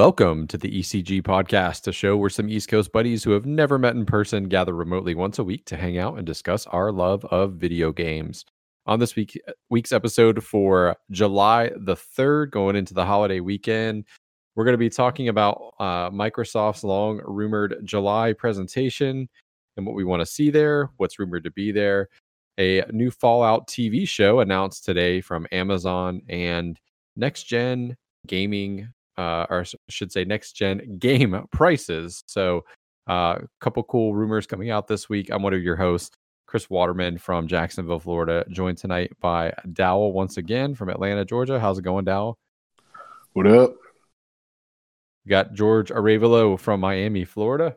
Welcome to the ECG podcast, a show where some East Coast buddies who have never met in person gather remotely once a week to hang out and discuss our love of video games. On this week week's episode for July the 3rd, going into the holiday weekend, we're going to be talking about uh, Microsoft's long rumored July presentation and what we want to see there, what's rumored to be there. A new Fallout TV show announced today from Amazon and next gen gaming uh, or I should say next gen game prices. So, a uh, couple cool rumors coming out this week. I'm one of your hosts, Chris Waterman from Jacksonville, Florida, joined tonight by Dowell once again from Atlanta, Georgia. How's it going, Dowell? What up? We got George Arevalo from Miami, Florida.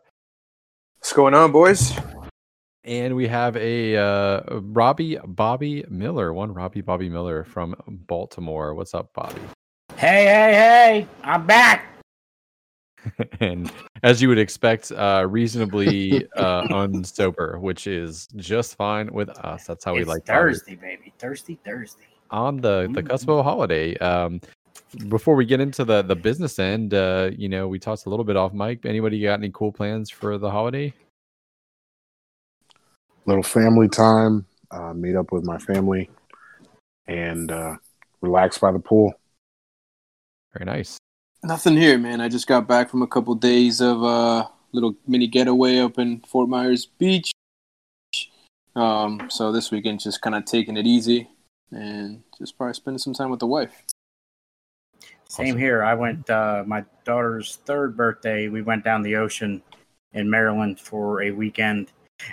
What's going on, boys? And we have a uh, Robbie Bobby Miller, one Robbie Bobby Miller from Baltimore. What's up, Bobby? Hey, hey, hey, I'm back. and as you would expect, uh, reasonably uh, unsober, which is just fine with us. That's how it's we like Thursday, baby. Thursday, Thursday. On the the cusp of a holiday. Um, before we get into the the business end, uh, you know, we talked a little bit off mic. Anybody got any cool plans for the holiday? Little family time. Uh, meet up with my family and uh, relax by the pool. Very nice. Nothing here, man. I just got back from a couple days of a uh, little mini getaway up in Fort Myers Beach. Um, so this weekend, just kind of taking it easy and just probably spending some time with the wife. Same awesome. here. I went uh, my daughter's third birthday. We went down the ocean in Maryland for a weekend,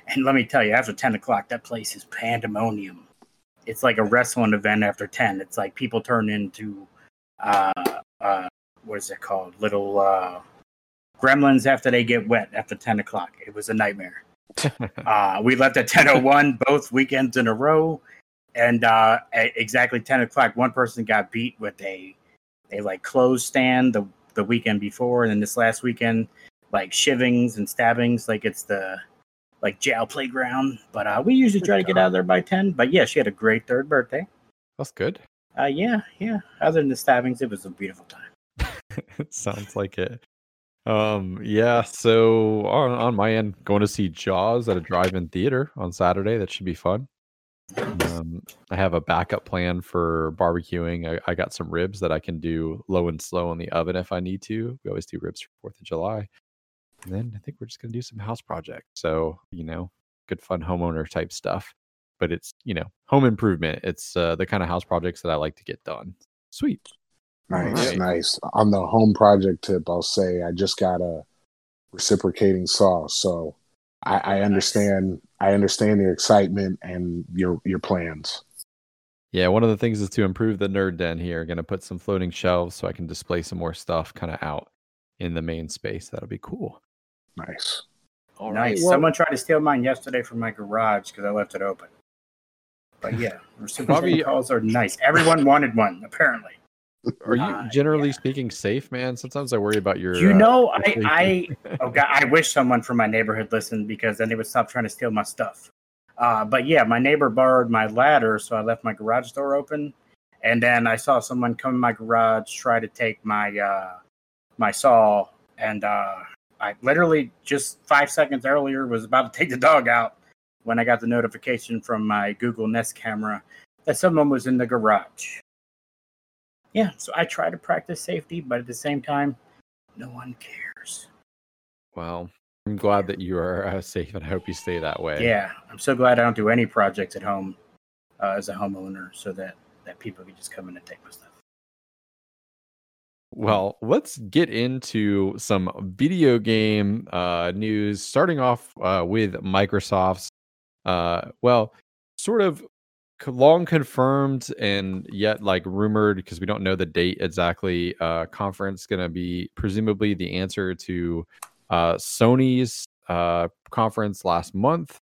and let me tell you, after ten o'clock, that place is pandemonium. It's like a wrestling event after ten. It's like people turn into uh, uh, what is it called? Little uh, gremlins after they get wet after 10 o'clock. It was a nightmare. uh, we left at 10.01 both weekends in a row. And uh, at exactly 10 o'clock, one person got beat with a, a like clothes stand the, the weekend before. And then this last weekend, like shivings and stabbings, like it's the like jail playground. But uh, we usually try to get out of there by 10. But yeah, she had a great third birthday. That's good. Uh, yeah, yeah. Other than the stabbings, it was a beautiful time. Sounds like it. Um, yeah. So on on my end, going to see Jaws at a drive-in theater on Saturday. That should be fun. Um, I have a backup plan for barbecuing. I, I got some ribs that I can do low and slow in the oven if I need to. We always do ribs for Fourth of July, and then I think we're just gonna do some house projects. So you know, good fun homeowner type stuff but it's you know home improvement. It's uh, the kind of house projects that I like to get done. Sweet. Nice, right. nice. On the home project tip, I'll say I just got a reciprocating saw, so I, I understand. Nice. I understand your excitement and your your plans. Yeah, one of the things is to improve the nerd den here. Going to put some floating shelves so I can display some more stuff kind of out in the main space. That'll be cool. Nice. All nice. Right, well, Someone tried to steal mine yesterday from my garage because I left it open. But yeah, reciprocating calls are nice. Everyone wanted one, apparently. Are you uh, generally yeah. speaking safe, man? Sometimes I worry about your. You uh, know, I, I, oh God, I wish someone from my neighborhood listened because then they would stop trying to steal my stuff. Uh, but yeah, my neighbor borrowed my ladder, so I left my garage door open, and then I saw someone come in my garage try to take my uh, my saw, and uh, I literally just five seconds earlier was about to take the dog out, when I got the notification from my Google Nest camera that someone was in the garage. Yeah, so I try to practice safety, but at the same time, no one cares. Well, I'm glad that you are uh, safe, and I hope you stay that way. Yeah, I'm so glad I don't do any projects at home uh, as a homeowner, so that that people can just come in and take my stuff. Well, let's get into some video game uh, news. Starting off uh, with Microsoft's uh, well, sort of long confirmed and yet like rumored because we don't know the date exactly. Uh, conference going to be presumably the answer to uh, Sony's uh, conference last month.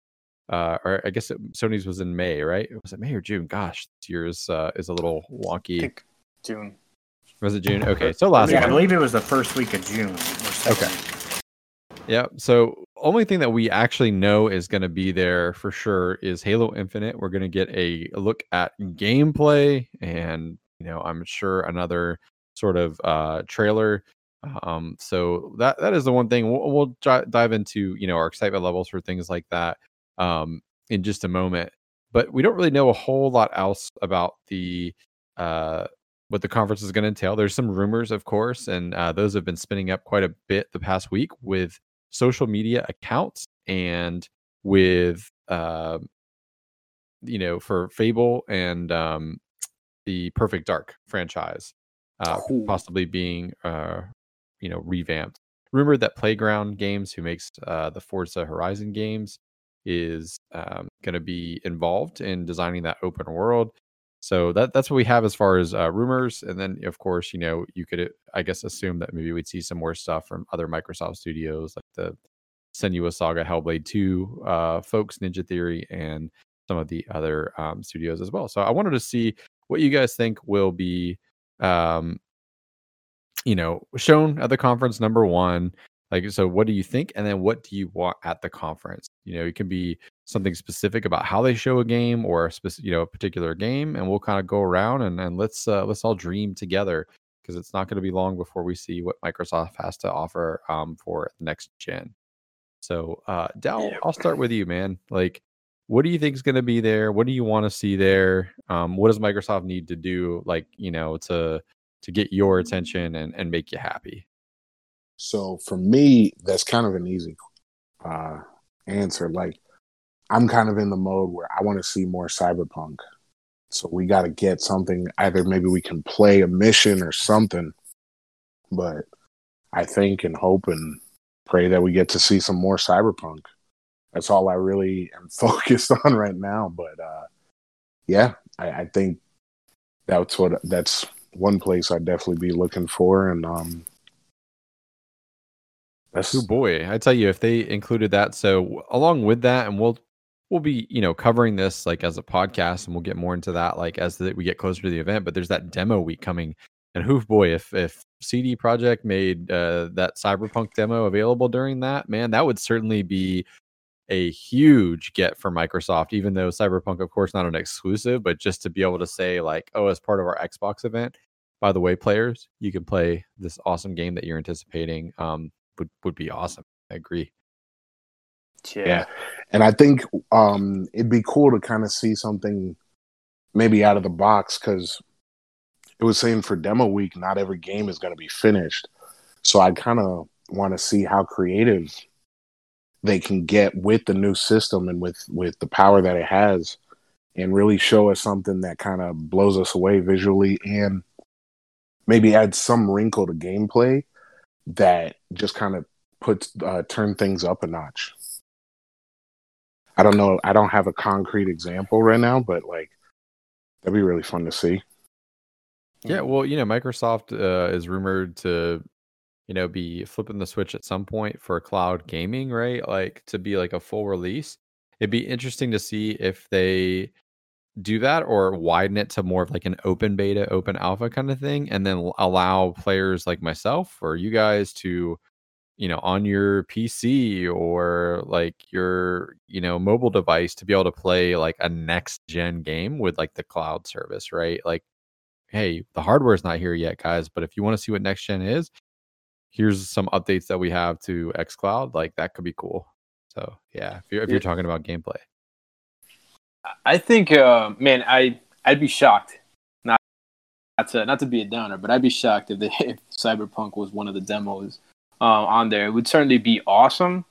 Uh, or I guess it, Sony's was in May, right? Was it May or June? Gosh, this year's uh, is a little wonky. June. Was it June? Okay, so last. Yeah, I believe it was the first week of June. Okay. Yeah. So only thing that we actually know is going to be there for sure is Halo Infinite. We're going to get a look at gameplay, and you know, I'm sure another sort of uh, trailer. Um, so that that is the one thing we'll, we'll j- dive into. You know, our excitement levels for things like that um, in just a moment. But we don't really know a whole lot else about the uh, what the conference is going to entail. There's some rumors, of course, and uh, those have been spinning up quite a bit the past week with social media accounts and with uh, you know for Fable and um, the Perfect Dark franchise uh, possibly being uh, you know revamped. Rumored that Playground Games, who makes uh, the Forza Horizon games, is um, going to be involved in designing that open world. So that that's what we have as far as uh, rumors, and then of course, you know, you could I guess assume that maybe we'd see some more stuff from other Microsoft studios like the Senua Saga, Hellblade Two uh, folks, Ninja Theory, and some of the other um, studios as well. So I wanted to see what you guys think will be, um, you know, shown at the conference. Number one, like, so what do you think? And then what do you want at the conference? You know, it can be something specific about how they show a game or a specific, you know, a particular game, and we'll kind of go around and, and let's uh, let's all dream together because it's not going to be long before we see what Microsoft has to offer um, for next gen. So, uh, Dal. I'll start with you, man. Like, what do you think is going to be there? What do you want to see there? Um, what does Microsoft need to do, like you know, to to get your attention and and make you happy? So for me, that's kind of an easy uh, answer. Like, I'm kind of in the mode where I want to see more cyberpunk. So we got to get something. Either maybe we can play a mission or something. But I think and hope and pray that we get to see some more cyberpunk. That's all I really am focused on right now. But uh, yeah, I, I think that's what that's one place I'd definitely be looking for. And um, that's oh boy, I tell you, if they included that, so along with that, and we'll we'll be you know covering this like as a podcast, and we'll get more into that like as the, we get closer to the event. But there's that demo week coming, and hoof boy, if if CD Projekt made uh, that Cyberpunk demo available during that, man, that would certainly be a huge get for Microsoft. Even though Cyberpunk, of course, not an exclusive, but just to be able to say like, oh, as part of our Xbox event, by the way, players, you can play this awesome game that you're anticipating. Um, would would be awesome. I agree. Yeah. yeah. And I think um it'd be cool to kind of see something maybe out of the box because it was saying for demo week, not every game is going to be finished. So I kind of want to see how creative they can get with the new system and with with the power that it has and really show us something that kind of blows us away visually and maybe add some wrinkle to gameplay that just kind of puts uh, turn things up a notch. I don't know. I don't have a concrete example right now, but like that'd be really fun to see. Yeah, well, you know, Microsoft uh, is rumored to, you know, be flipping the switch at some point for cloud gaming, right? Like to be like a full release. It'd be interesting to see if they do that or widen it to more of like an open beta, open alpha kind of thing, and then allow players like myself or you guys to, you know, on your PC or like your, you know, mobile device to be able to play like a next gen game with like the cloud service, right? Like, hey, the hardware is not here yet, guys, but if you want to see what next gen is, here's some updates that we have to xCloud. Like that could be cool. So yeah, if you're if you're talking about gameplay. I think, uh, man, I I'd be shocked. Not not to not to be a downer, but I'd be shocked if the if Cyberpunk was one of the demos uh, on there. It would certainly be awesome.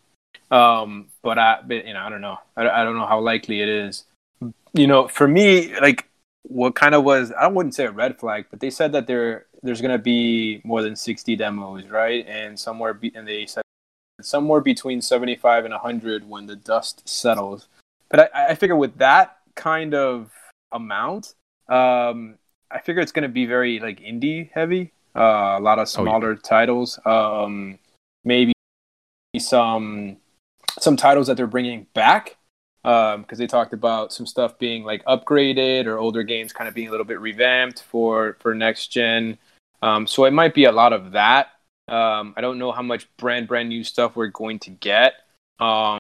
Um, but I, but, you know, I don't know. I, I don't know how likely it is. You know, for me, like what kind of was I wouldn't say a red flag, but they said that there there's gonna be more than sixty demos, right? And somewhere be, and they said somewhere between seventy five and hundred when the dust settles. But I, I figure with that kind of amount, um, I figure it's going to be very like indie heavy. Uh, a lot of smaller oh, yeah. titles. Um, maybe some some titles that they're bringing back because um, they talked about some stuff being like upgraded or older games kind of being a little bit revamped for for next gen. Um, so it might be a lot of that. Um, I don't know how much brand brand new stuff we're going to get. Um,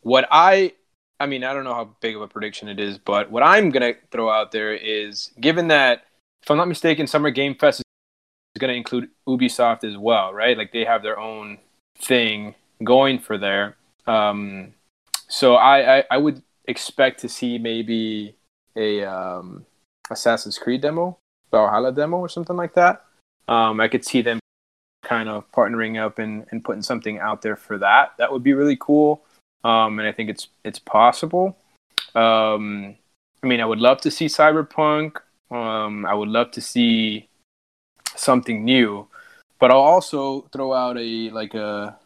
what I I mean, I don't know how big of a prediction it is, but what I'm gonna throw out there is, given that, if I'm not mistaken, Summer Game Fest is going to include Ubisoft as well, right? Like they have their own thing going for there. Um, so I, I, I would expect to see maybe a um, Assassin's Creed demo, Valhalla demo, or something like that. Um, I could see them kind of partnering up and, and putting something out there for that. That would be really cool. Um, and I think it's it's possible. Um, I mean, I would love to see Cyberpunk. Um, I would love to see something new, but I'll also throw out a like a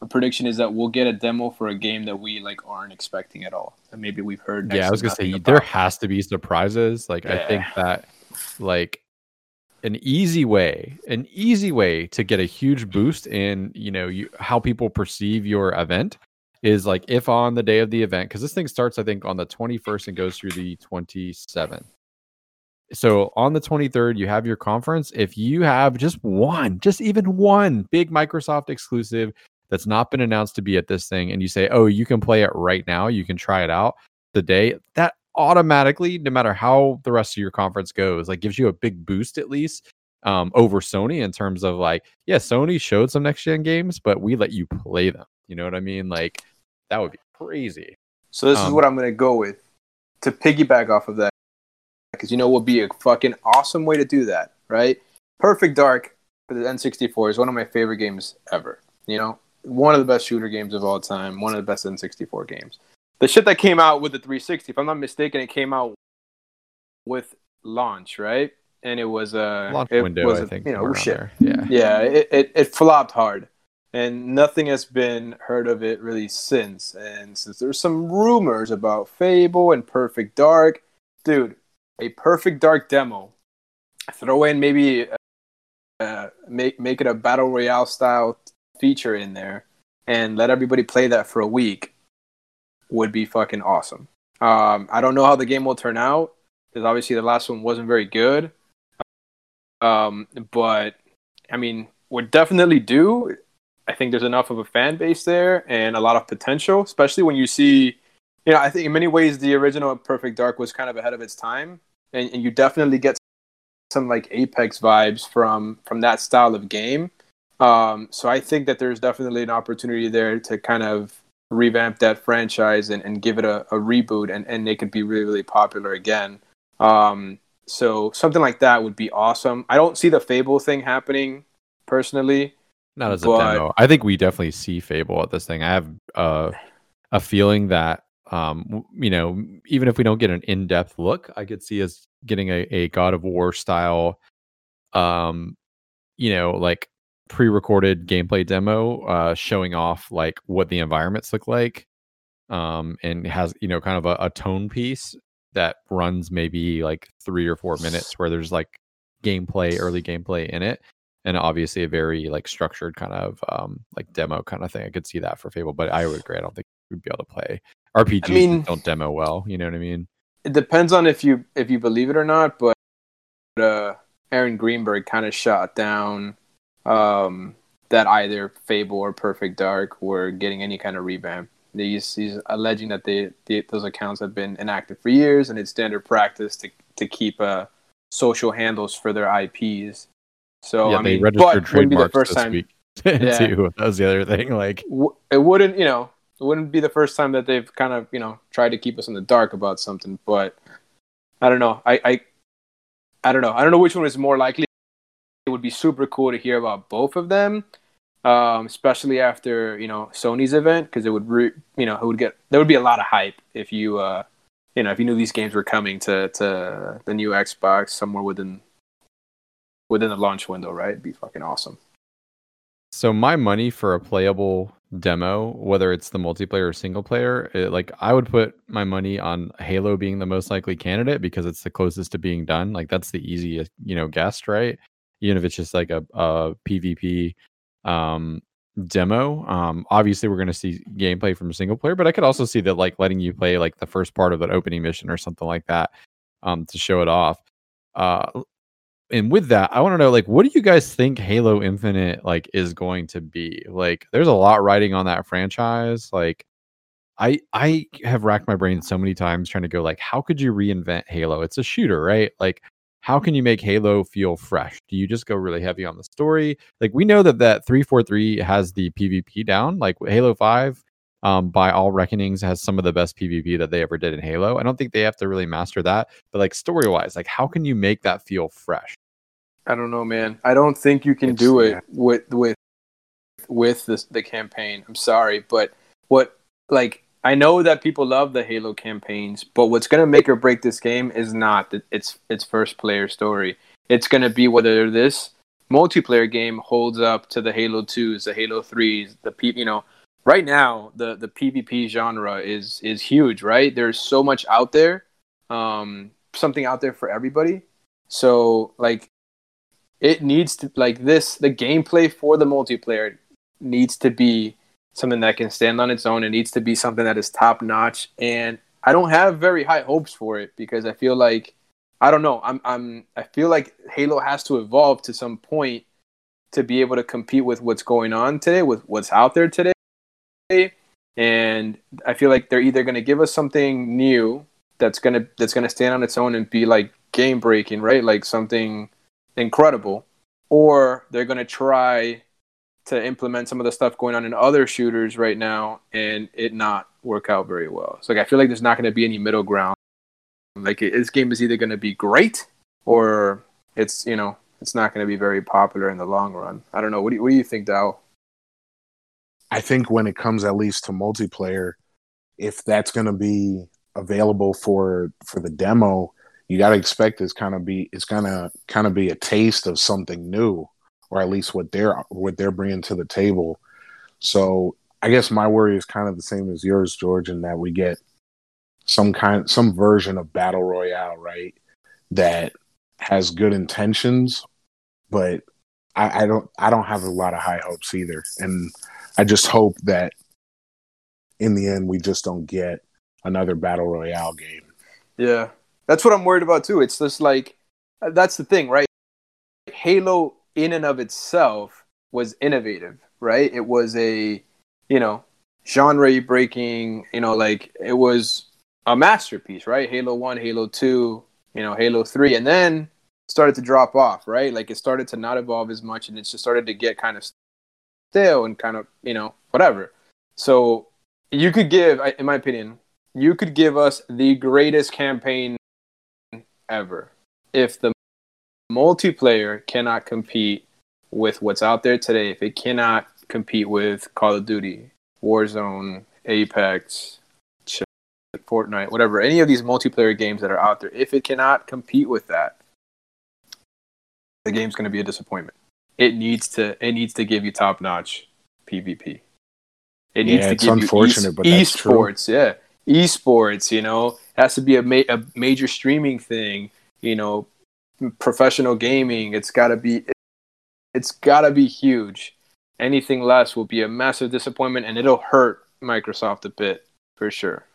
a prediction is that we'll get a demo for a game that we like aren't expecting at all, and maybe we've heard. Yeah, I was gonna say there has to be surprises. Like yeah. I think that like an easy way, an easy way to get a huge boost in you know you, how people perceive your event is like if on the day of the event because this thing starts I think on the 21st and goes through the 27th. So on the 23rd, you have your conference. If you have just one, just even one big Microsoft exclusive that's not been announced to be at this thing, and you say, oh, you can play it right now, you can try it out the day, that automatically, no matter how the rest of your conference goes, like gives you a big boost at least um, over Sony in terms of like, yeah, Sony showed some next gen games, but we let you play them. You know what I mean? Like that would be crazy. So this um, is what I'm gonna go with to piggyback off of that, because you know what would be a fucking awesome way to do that, right? Perfect Dark for the N64 is one of my favorite games ever. You know, one of the best shooter games of all time, one of the best N64 games the shit that came out with the 360, if I'm not mistaken, it came out with launch, right? And it was a launch it window, was a, I think. You know, shit. There. Yeah, yeah, it, it it flopped hard, and nothing has been heard of it really since. And since there's some rumors about Fable and Perfect Dark, dude, a Perfect Dark demo, throw in maybe uh, make make it a battle royale style feature in there, and let everybody play that for a week would be fucking awesome. Um, I don't know how the game will turn out because obviously the last one wasn't very good. Um, but I mean, would definitely do. I think there's enough of a fan base there and a lot of potential, especially when you see, you know, I think in many ways the original Perfect Dark was kind of ahead of its time, and, and you definitely get some like Apex vibes from from that style of game. Um, so I think that there's definitely an opportunity there to kind of revamp that franchise and, and give it a, a reboot and, and it could be really, really popular again. Um, so something like that would be awesome. I don't see the Fable thing happening personally. Not as but... a demo. I think we definitely see Fable at this thing. I have uh, a feeling that um, you know, even if we don't get an in-depth look, I could see us getting a, a God of War style um, you know, like pre-recorded gameplay demo uh, showing off like what the environments look like um, and has you know kind of a, a, tone piece that runs maybe like three or four minutes where there's like gameplay early gameplay in it and obviously a very like structured kind of um, like demo kind of thing i could see that for fable but i would agree i don't think we'd be able to play rpgs I mean, don't demo well you know what i mean it depends on if you if you believe it or not but uh aaron greenberg kind of shot down um, that either Fable or Perfect Dark were getting any kind of revamp. He's, he's alleging that they, they, those accounts have been inactive for years, and it's standard practice to to keep uh, social handles for their IPs. So yeah, I they mean, registered trademarks this time, week yeah, too. That was the other thing. Like it wouldn't, you know, it wouldn't be the first time that they've kind of, you know, tried to keep us in the dark about something. But I don't know. I I, I don't know. I don't know which one is more likely it would be super cool to hear about both of them, um, especially after you know Sony's event because it would re- you know it would get there would be a lot of hype if you uh, you know if you knew these games were coming to to the new Xbox somewhere within within the launch window, right? It'd be fucking awesome. So my money for a playable demo, whether it's the multiplayer or single player, it, like I would put my money on Halo being the most likely candidate because it's the closest to being done. Like that's the easiest, you know, guess, right? even if it's just like a, a PvP um, demo. Um, obviously, we're going to see gameplay from single player, but I could also see that like letting you play like the first part of that opening mission or something like that um, to show it off. Uh, and with that, I want to know like what do you guys think Halo Infinite like is going to be? Like, there's a lot riding on that franchise. Like, I I have racked my brain so many times trying to go like, how could you reinvent Halo? It's a shooter, right? Like how can you make Halo feel fresh? Do you just go really heavy on the story? Like we know that that 343 has the PvP down. Like Halo 5 um, by all reckonings has some of the best PvP that they ever did in Halo. I don't think they have to really master that, but like story-wise, like how can you make that feel fresh? I don't know, man. I don't think you can it's, do it yeah. with with with this, the campaign. I'm sorry, but what like I know that people love the Halo campaigns, but what's going to make or break this game is not that its its first player story. It's going to be whether this multiplayer game holds up to the Halo 2s, the Halo 3s, the P, you know, right now the the PvP genre is is huge, right? There's so much out there. Um something out there for everybody. So like it needs to like this the gameplay for the multiplayer needs to be something that can stand on its own. It needs to be something that is top notch. And I don't have very high hopes for it because I feel like I don't know. I'm I'm I feel like Halo has to evolve to some point to be able to compete with what's going on today, with what's out there today. And I feel like they're either going to give us something new that's going to that's going to stand on its own and be like game breaking, right? Like something incredible, or they're going to try to implement some of the stuff going on in other shooters right now and it not work out very well. So like, I feel like there's not going to be any middle ground. Like this game is either going to be great or it's you know it's not going to be very popular in the long run. I don't know. What do you, what do you think, Dow? I think when it comes at least to multiplayer, if that's going to be available for for the demo, you got to expect it's kind of be it's to kind of be a taste of something new or at least what they're what they're bringing to the table. So I guess my worry is kind of the same as yours, George, in that we get some kind some version of battle royale, right? That has good intentions, but I, I don't I don't have a lot of high hopes either. And I just hope that in the end we just don't get another battle royale game. Yeah. That's what I'm worried about too. It's just like that's the thing, right? Halo in and of itself was innovative, right? It was a, you know, genre breaking, you know, like it was a masterpiece, right? Halo 1, Halo 2, you know, Halo 3, and then started to drop off, right? Like it started to not evolve as much and it just started to get kind of stale and kind of, you know, whatever. So you could give, in my opinion, you could give us the greatest campaign ever if the multiplayer cannot compete with what's out there today, if it cannot compete with Call of Duty, Warzone, Apex, Fortnite, whatever, any of these multiplayer games that are out there, if it cannot compete with that, the game's going to be a disappointment. It needs to it needs to give you top notch PvP. It needs yeah, to give unfortunate, you but esports, yeah, esports. You know, has to be a, ma- a major streaming thing. You know, professional gaming. It's got to be it's got to be huge. Anything less will be a massive disappointment and it'll hurt Microsoft a bit for sure.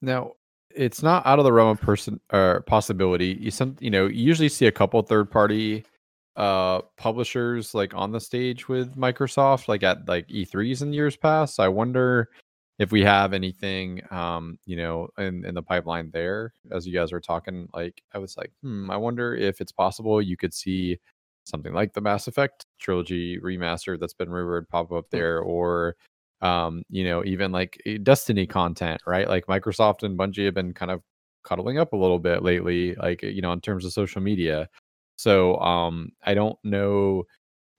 Now, it's not out of the realm of person or possibility. You some you know, you usually see a couple third party uh publishers like on the stage with Microsoft like at like E3s in years past. I wonder if we have anything um you know in in the pipeline there as you guys were talking like i was like hmm i wonder if it's possible you could see something like the mass effect trilogy remaster that's been rumored pop up hmm. there or um you know even like eh, destiny content right like microsoft and bungie have been kind of cuddling up a little bit lately like you know in terms of social media so um i don't know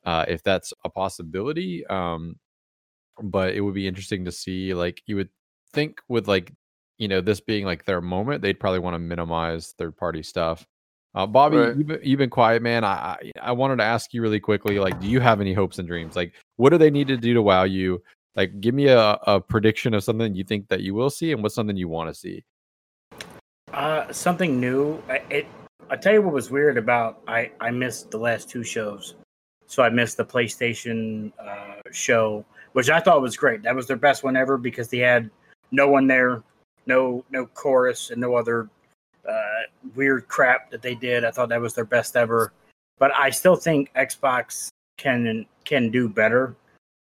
uh if that's a possibility um but it would be interesting to see like you would think with like you know this being like their moment they'd probably want to minimize third party stuff. Uh, bobby right. you've, been, you've been quiet man. I, I i wanted to ask you really quickly like do you have any hopes and dreams? Like what do they need to do to wow you? Like give me a, a prediction of something you think that you will see and what's something you want to see. Uh something new it i tell you what was weird about i i missed the last two shows. So i missed the playstation uh show which I thought was great. That was their best one ever because they had no one there, no no chorus, and no other uh, weird crap that they did. I thought that was their best ever. But I still think Xbox can can do better.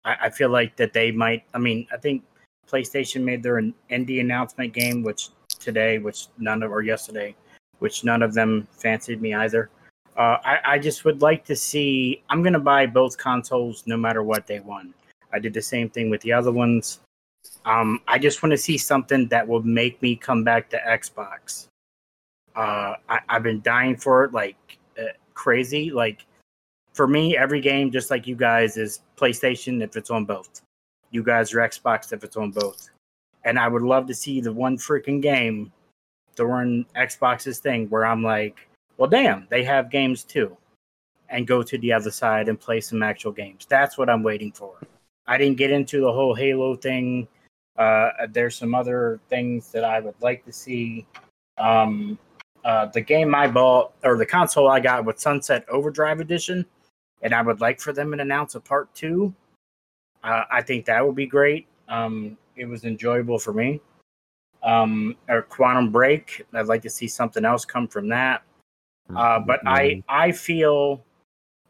I, I feel like that they might. I mean, I think PlayStation made their indie announcement game, which today, which none of or yesterday, which none of them fancied me either. Uh, I, I just would like to see. I'm gonna buy both consoles no matter what they want. I did the same thing with the other ones. Um, I just want to see something that will make me come back to Xbox. Uh, I, I've been dying for it like uh, crazy. Like for me, every game, just like you guys, is PlayStation if it's on both. You guys are Xbox if it's on both. And I would love to see the one freaking game during Xbox's thing where I'm like, well, damn, they have games too, and go to the other side and play some actual games. That's what I'm waiting for. I didn't get into the whole Halo thing. Uh, there's some other things that I would like to see. Um, uh, the game I bought or the console I got with Sunset Overdrive Edition, and I would like for them to announce a part two. Uh, I think that would be great. Um, it was enjoyable for me. Um, or Quantum Break, I'd like to see something else come from that. Uh, but I Mm-hmm. I feel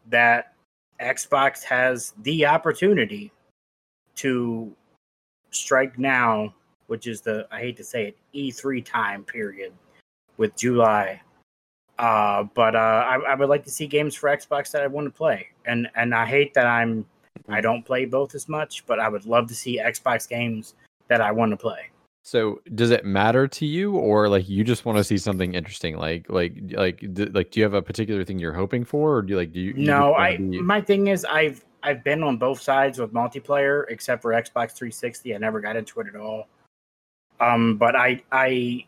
that Xbox has the opportunity to strike now, which is the I hate to say it E3 time period with July. Uh, but uh, I, I would like to see games for Xbox that I want to play, and and I hate that I'm I don't play both as much, but I would love to see Xbox games that I want to play. So does it matter to you, or like you just want to see something interesting? Like like like d- like do you have a particular thing you're hoping for, or do you like do you? you No, wanna I be- my thing is I've I've been on both sides with multiplayer except for Xbox 360. I never got into it at all. Um, but I I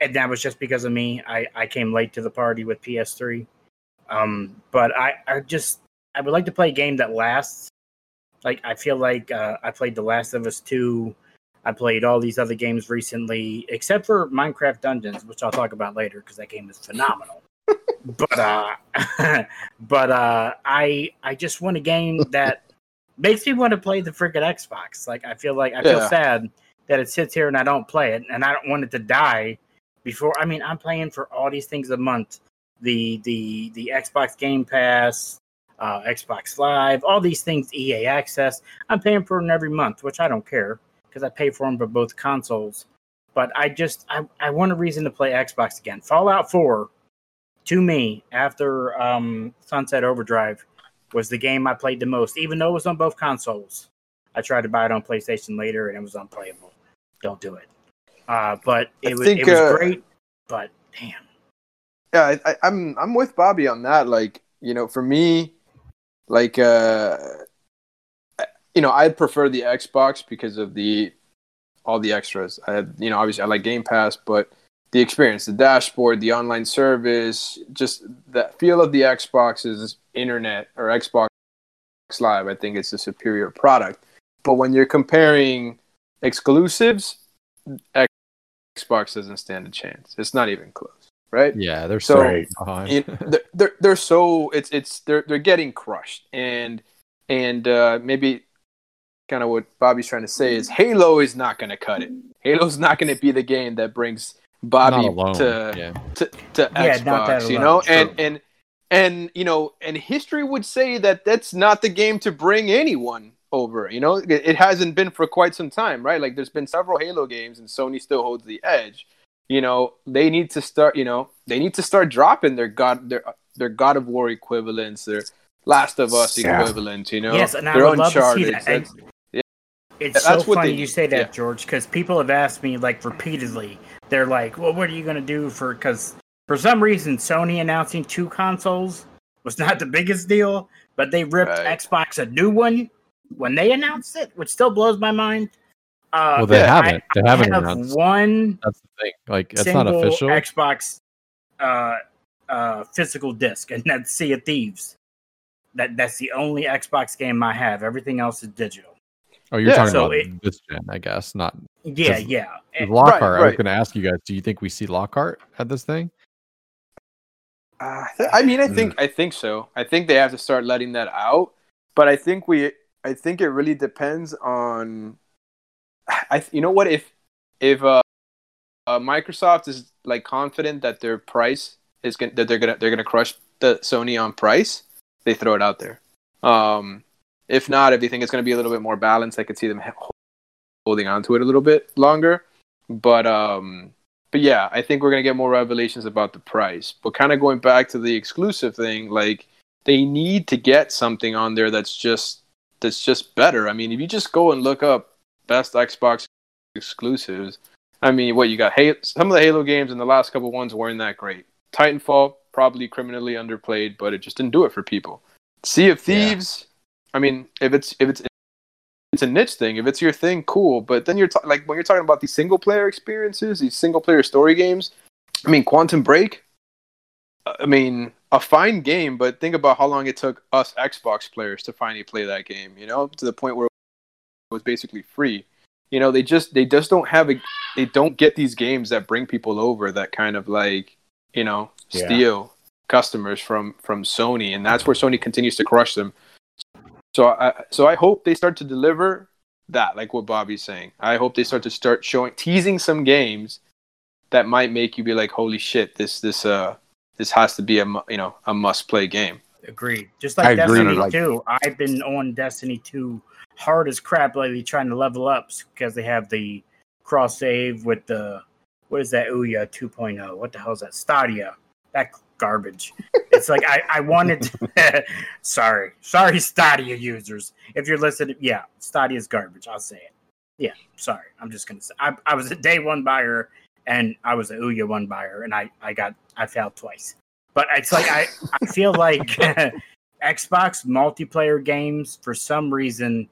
and that was just because of me. I I came late to the party with PS3. Um, but I I just I would like to play a game that lasts. Like I feel like uh, I played The Last of Us 2. I played all these other games recently, except for Minecraft Dungeons, which I'll talk about later because that game is phenomenal. But uh, but uh, I I just want a game that makes me want to play the freaking Xbox. Like I feel like I feel Yeah. sad that it sits here and I don't play it, and I don't want it to die before. I mean, I'm playing for all these things a month. The the the Xbox Game Pass, uh, Xbox Live, all these things, EA Access. I'm paying for them every month, which I don't care because I pay for them for both consoles. But I just I, I want a reason to play Xbox again. Fallout 4 to me after um, Sunset Overdrive was the game I played the most, even though it was on both consoles. I tried to buy it on PlayStation later and it was unplayable. Don't do it. Uh, but it was think, it was uh, great. But damn, yeah I, I, i'm i'm with bobby on that like you know for me like uh you know i prefer the xbox because of the all the extras i had you know obviously i like game pass but the experience the dashboard the online service just the feel of the xbox's internet or xbox live i think it's a superior product but when you're comparing exclusives xbox doesn't stand a chance it's not even close right yeah, they're So, so Right. behind. you know, they're, they're they're so it's it's they're they're getting crushed and and uh, maybe kind of what Bobby's trying to say is Halo is not going to cut it. Halo's not going to be the game that brings Bobby to yeah. to, to Yeah, not that Xbox, you know, true. and and and you know, and history would say that that's not the game to bring anyone over. You know, it, it hasn't been for quite some time, right? Like there's been several Halo games, and Sony still holds the edge. You know, they need to start. You know, they need to start dropping their God their their God of War equivalents, their Last of Us Yeah. equivalents. You know, yes, and I their would love to see that. That's- And yeah. It's That's so what funny they- you say that, yeah. George, because people have asked me like repeatedly. They're like, "Well, what are you going to do for?" Because for some reason, Sony announcing two consoles was not the biggest deal, but they ripped Right. Xbox a new one when they announced it, which still blows my mind. Uh, Well, they yeah, haven't. they I haven't have announced. one That's the thing. Like, it's not official. Xbox uh, uh, physical disc, and that's Sea of Thieves. That that's the only Xbox game I have. Everything else is digital. Oh, you're Yeah. talking So about it- this gen, I guess, not Yeah, Does- yeah. And- Lockhart. I was going to ask you guys. Do you think we see Lockhart at this thing? Uh, I mean, I think I think so. I think they have to start letting that out. But I think we, I think it really depends on. I you know what if if uh, uh, Microsoft is like confident that their price is gonna, that they're gonna they're gonna crush the Sony on price, they throw it out there. Um, if not, if you think it's gonna be a little bit more balanced, I could see them holding on to it a little bit longer. But um, but yeah, I think we're gonna get more revelations about the price. But kind of going back to the exclusive thing, like they need to get something on there that's just that's just better. I mean, if you just go and look up best Xbox exclusives, I mean, what you got? Hey, some of the Halo games in the last couple ones weren't that great. Titanfall probably criminally underplayed, but it just didn't do it for people. Sea of Thieves. I mean, if it's if it's it's a niche thing. If it's your thing, cool. But then you're ta- like when you're talking about these single player experiences, these single player story games. I mean, Quantum Break. Uh, I mean, a fine game, but think about how long it took us Xbox players to finally play that game. You know, to the point where it was basically free. You know, they just they just don't have a they don't get these games that bring people over that kind of like you know steal yeah. customers from from Sony, and that's where Sony continues to crush them. So I so I hope they start to deliver that, like what Bobby's saying. I hope they start to start showing teasing some games that might make you be like, holy shit, this this uh this has to be a you know a must play game. Agreed. Just like I Destiny agree, 2, I've been on Destiny 2 hard as crap lately trying to level up because they have the cross save with the what is that Ouya 2.0? What the hell is that? Stadia. That garbage. it's like I, I wanted to, sorry. Sorry, Stadia users. If you're listening, yeah, Stadia is garbage. I'll say it. Yeah, sorry. I'm just gonna say I, I was a day one buyer and I was a Ouya one buyer and I, I got I failed twice. But it's like I, I feel like Xbox multiplayer games for some reason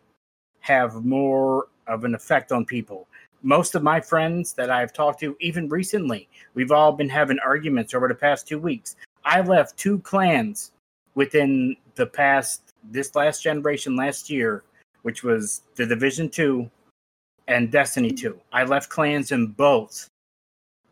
have more of an effect on people most of my friends that I've talked to, even recently, we've all been having arguments over the past two weeks. I left two clans within the past this last generation last year, which was the Division Two and Destiny Two. I left clans in both,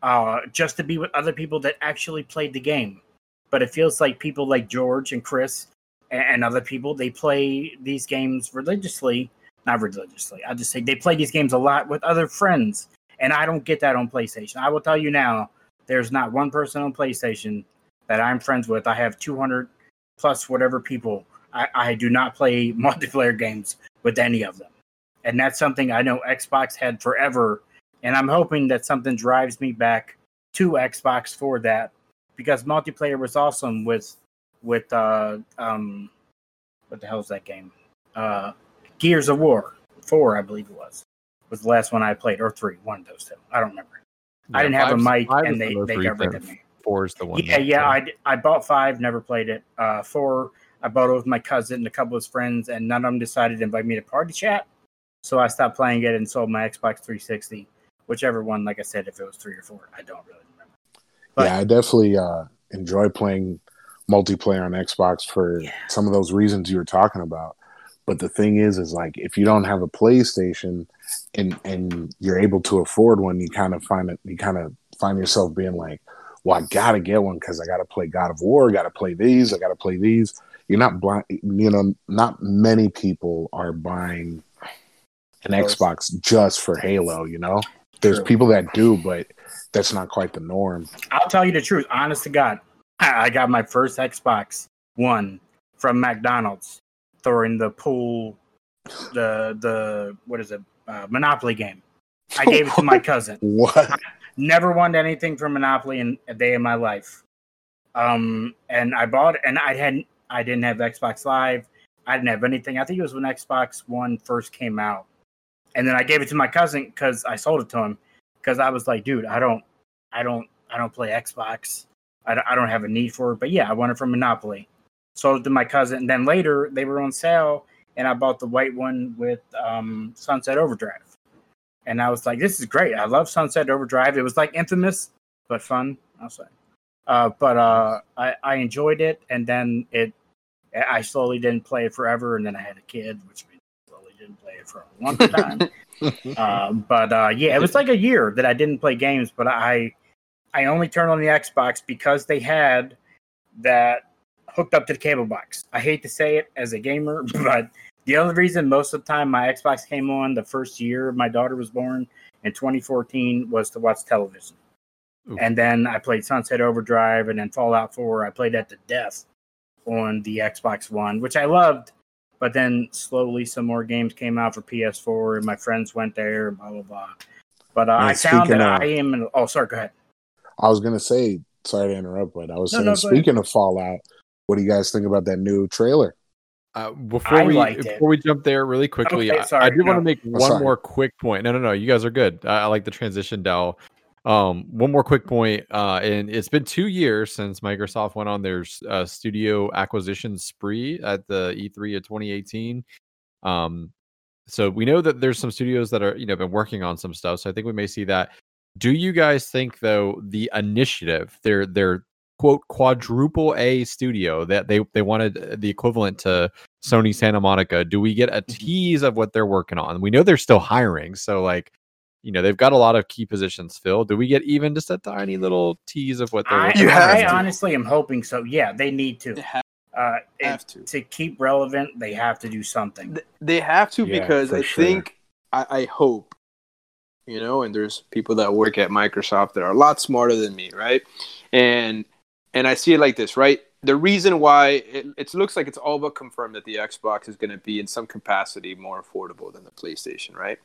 uh, just to be with other people that actually played the game. But it feels like people like George and Chris and, and other people they play these games religiously not religiously. I just say they play these games a lot with other friends, and I don't get that on PlayStation. I will tell you now, there's not one person on PlayStation that I'm friends with. I have 200 plus whatever people. I, I do not play multiplayer games with any of them, and that's something I know Xbox had forever. And I'm hoping that something drives me back to Xbox for that because multiplayer was awesome with with uh um what the hell is that game? Uh Gears of War four, I believe it was, was the last one I played, or three, one of those two. I don't remember. Yeah, I didn't have a mic, and they they got rid of me. Four is the one. Yeah, yeah. I, I bought five, never played it. Uh, four, I bought it with my cousin and a couple of his friends, and none of them decided to invite me to party chat. So I stopped playing it and sold my Xbox 360, whichever one. Like I said, if it was three or four, I don't really remember. But, yeah, I definitely uh, enjoy playing multiplayer on Xbox for yeah. some of those reasons you were talking about. But the thing is, is like if you don't have a PlayStation and and you're able to afford one, you kind of find it. You kind of find yourself being like, "Well, I gotta get one because I gotta play God of War, got to play these, I gotta play these." You're not blind. You know, not many people are buying an Xbox just for Halo. You know, there's True. people that do, but that's not quite the norm. I'll tell you the truth, honest to God. I got my first Xbox One from McDonald's during the pool, the the what is it, uh, Monopoly game. I gave it to my cousin. What? I never won anything from Monopoly in a day in my life. Um, and I bought, and I hadn't, I didn't have Xbox Live. I didn't have anything. I think it was when Xbox One first came out, and then I gave it to my cousin because I sold it to him because I was like, dude, I don't, I don't, I don't play Xbox. I don't, I don't have a need for it. But yeah, I won it from Monopoly sold to my cousin. And then later they were on sale, and I bought the white one with um, Sunset Overdrive. And I was like, this is great. I love Sunset Overdrive. It was like infamous, but fun, I'll say. Uh, but uh, I, I enjoyed it, and then it. I slowly didn't play it forever, and then I had a kid, which means I slowly didn't play it for a long time. uh, but uh, yeah, it was like a year that I didn't play games, but I I only turned on the Xbox because they had that hooked up to the cable box. I hate to say it as a gamer, but the only reason most of the time my Xbox came on the first year my daughter was born in 2014 was to watch television. Ooh. And then I played Sunset Overdrive and then Fallout 4. I played that to death on the Xbox One, which I loved. But then slowly some more games came out for PS4 and my friends went there blah, blah, blah. But uh, I found that of, I am. In, oh, sorry, go ahead. I was gonna say, sorry to interrupt, but I was No, saying, no, speaking of Fallout, what do you guys think about that new trailer? Uh, before I we liked it. before we jump there really quickly, Okay, I- I, sorry, did want to make Oh, one sorry. more quick point. No, no, no, you guys are good. I, I like the transition, Dell. Um, one more quick point. Uh, and it's been two years since Microsoft went on their uh, studio acquisition spree at the E3 of 2018. Um, so we know that there's some studios that are you know been working on some stuff. So I think we may see that. Do you guys think though the initiative, their their quote quadruple A studio that they they wanted uh, the equivalent to Sony Santa Monica? Do we get a Mm-hmm. tease of what they're working on? We know they're still hiring, so like you know they've got a lot of key positions filled. Do we get even just a tiny little tease of what they're I, working You on? I honestly am hoping so. Yeah, they need to. They have, Uh, have to. to keep relevant, they have to do something. They have to Yeah, because I sure. think I, I hope, you know, and there's people that work at Microsoft that are a lot smarter than me, right? And and I see it like this, right? The reason why it, it looks like it's all but confirmed that the Xbox is going to be in some capacity more affordable than the PlayStation, right?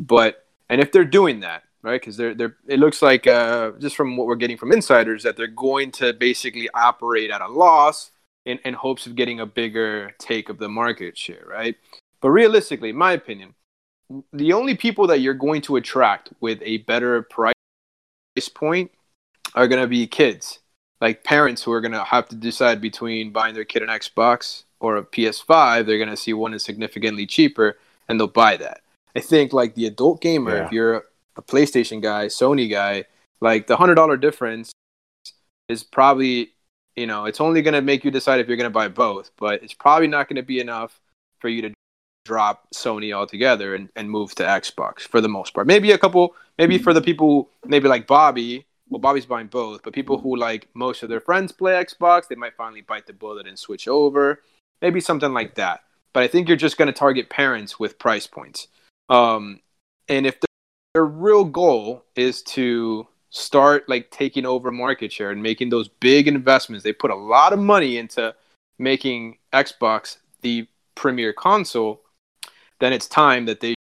But and if they're doing that, right? Because they're they're it looks like uh, just from what we're getting from insiders that they're going to basically operate at a loss in, in hopes of getting a bigger take of the market share, right? But realistically, in my opinion, the only people that you're going to attract with a better price point are going to be kids, like parents who are going to have to decide between buying their kid an Xbox or a PS5. They're going to see one is significantly cheaper and they'll buy that. I think like the adult gamer, Yeah. if you're a PlayStation guy, Sony guy, like the hundred dollar difference is probably you know it's only going to make you decide if you're going to buy both, but it's probably not going to be enough for you to drop Sony altogether and, and move to Xbox for the most part. Maybe a couple, maybe for mm-hmm. the people, maybe like Bobby. Well, Bobby's buying both, but people who like most of their friends play Xbox, they might finally bite the bullet and switch over. Maybe something like that. But I think you're just going to target parents with price points. Um, and if their real goal is to start like taking over market share and making those big investments, they put a lot of money into making Xbox the premier console. Then it's time that they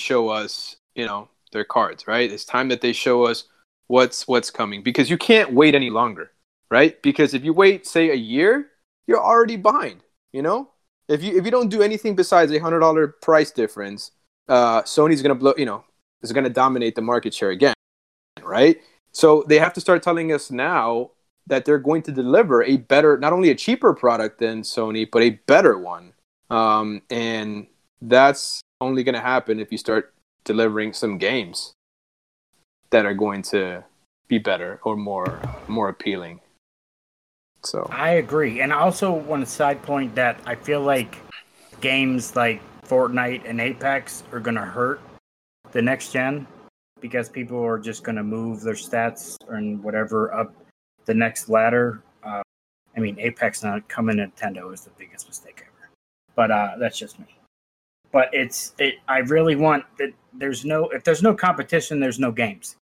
show us, you know, their cards, right? It's time that they show us what's what's coming because you can't wait any longer, right? Because if you wait, say, a year, you're already behind. You know, if you if you don't do anything besides a hundred dollar price difference, uh, Sony's gonna blow. You know, is gonna dominate the market share again, right? So they have to start telling us now that they're going to deliver a better, not only a cheaper product than Sony, but a better one. Um, and that's only going to happen if you start delivering some games that are going to be better or more more appealing. So I agree, and I also want to side point that I feel like games like Fortnite and Apex are going to hurt the next gen because people are just going to move their stats and whatever up the next ladder. Uh, I mean, Apex not coming to Nintendo is the biggest mistake ever, but uh, that's just me. But it's it. I really want that. There's no if there's no competition, there's no games.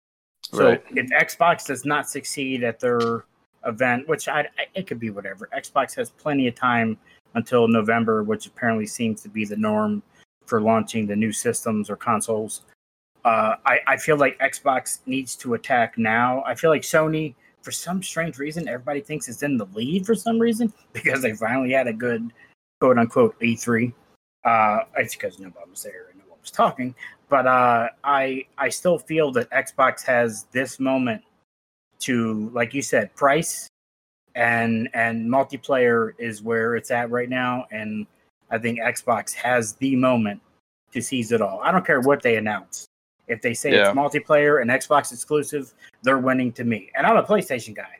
So Right. if Xbox does not succeed at their event, which I, I it could be whatever. Xbox has plenty of time until November, which apparently seems to be the norm for launching the new systems or consoles. Uh, I, I feel like Xbox needs to attack now. I feel like Sony, for some strange reason, everybody thinks is in the lead for some reason because they finally had a good quote unquote E3. Uh, it's because nobody was there and no one was talking. But uh, I I still feel that Xbox has this moment to, like you said, price and and multiplayer is where it's at right now. And I think Xbox has the moment to seize it all. I don't care what they announce. If they say Yeah. it's multiplayer and Xbox exclusive, they're winning to me. And I'm a PlayStation guy.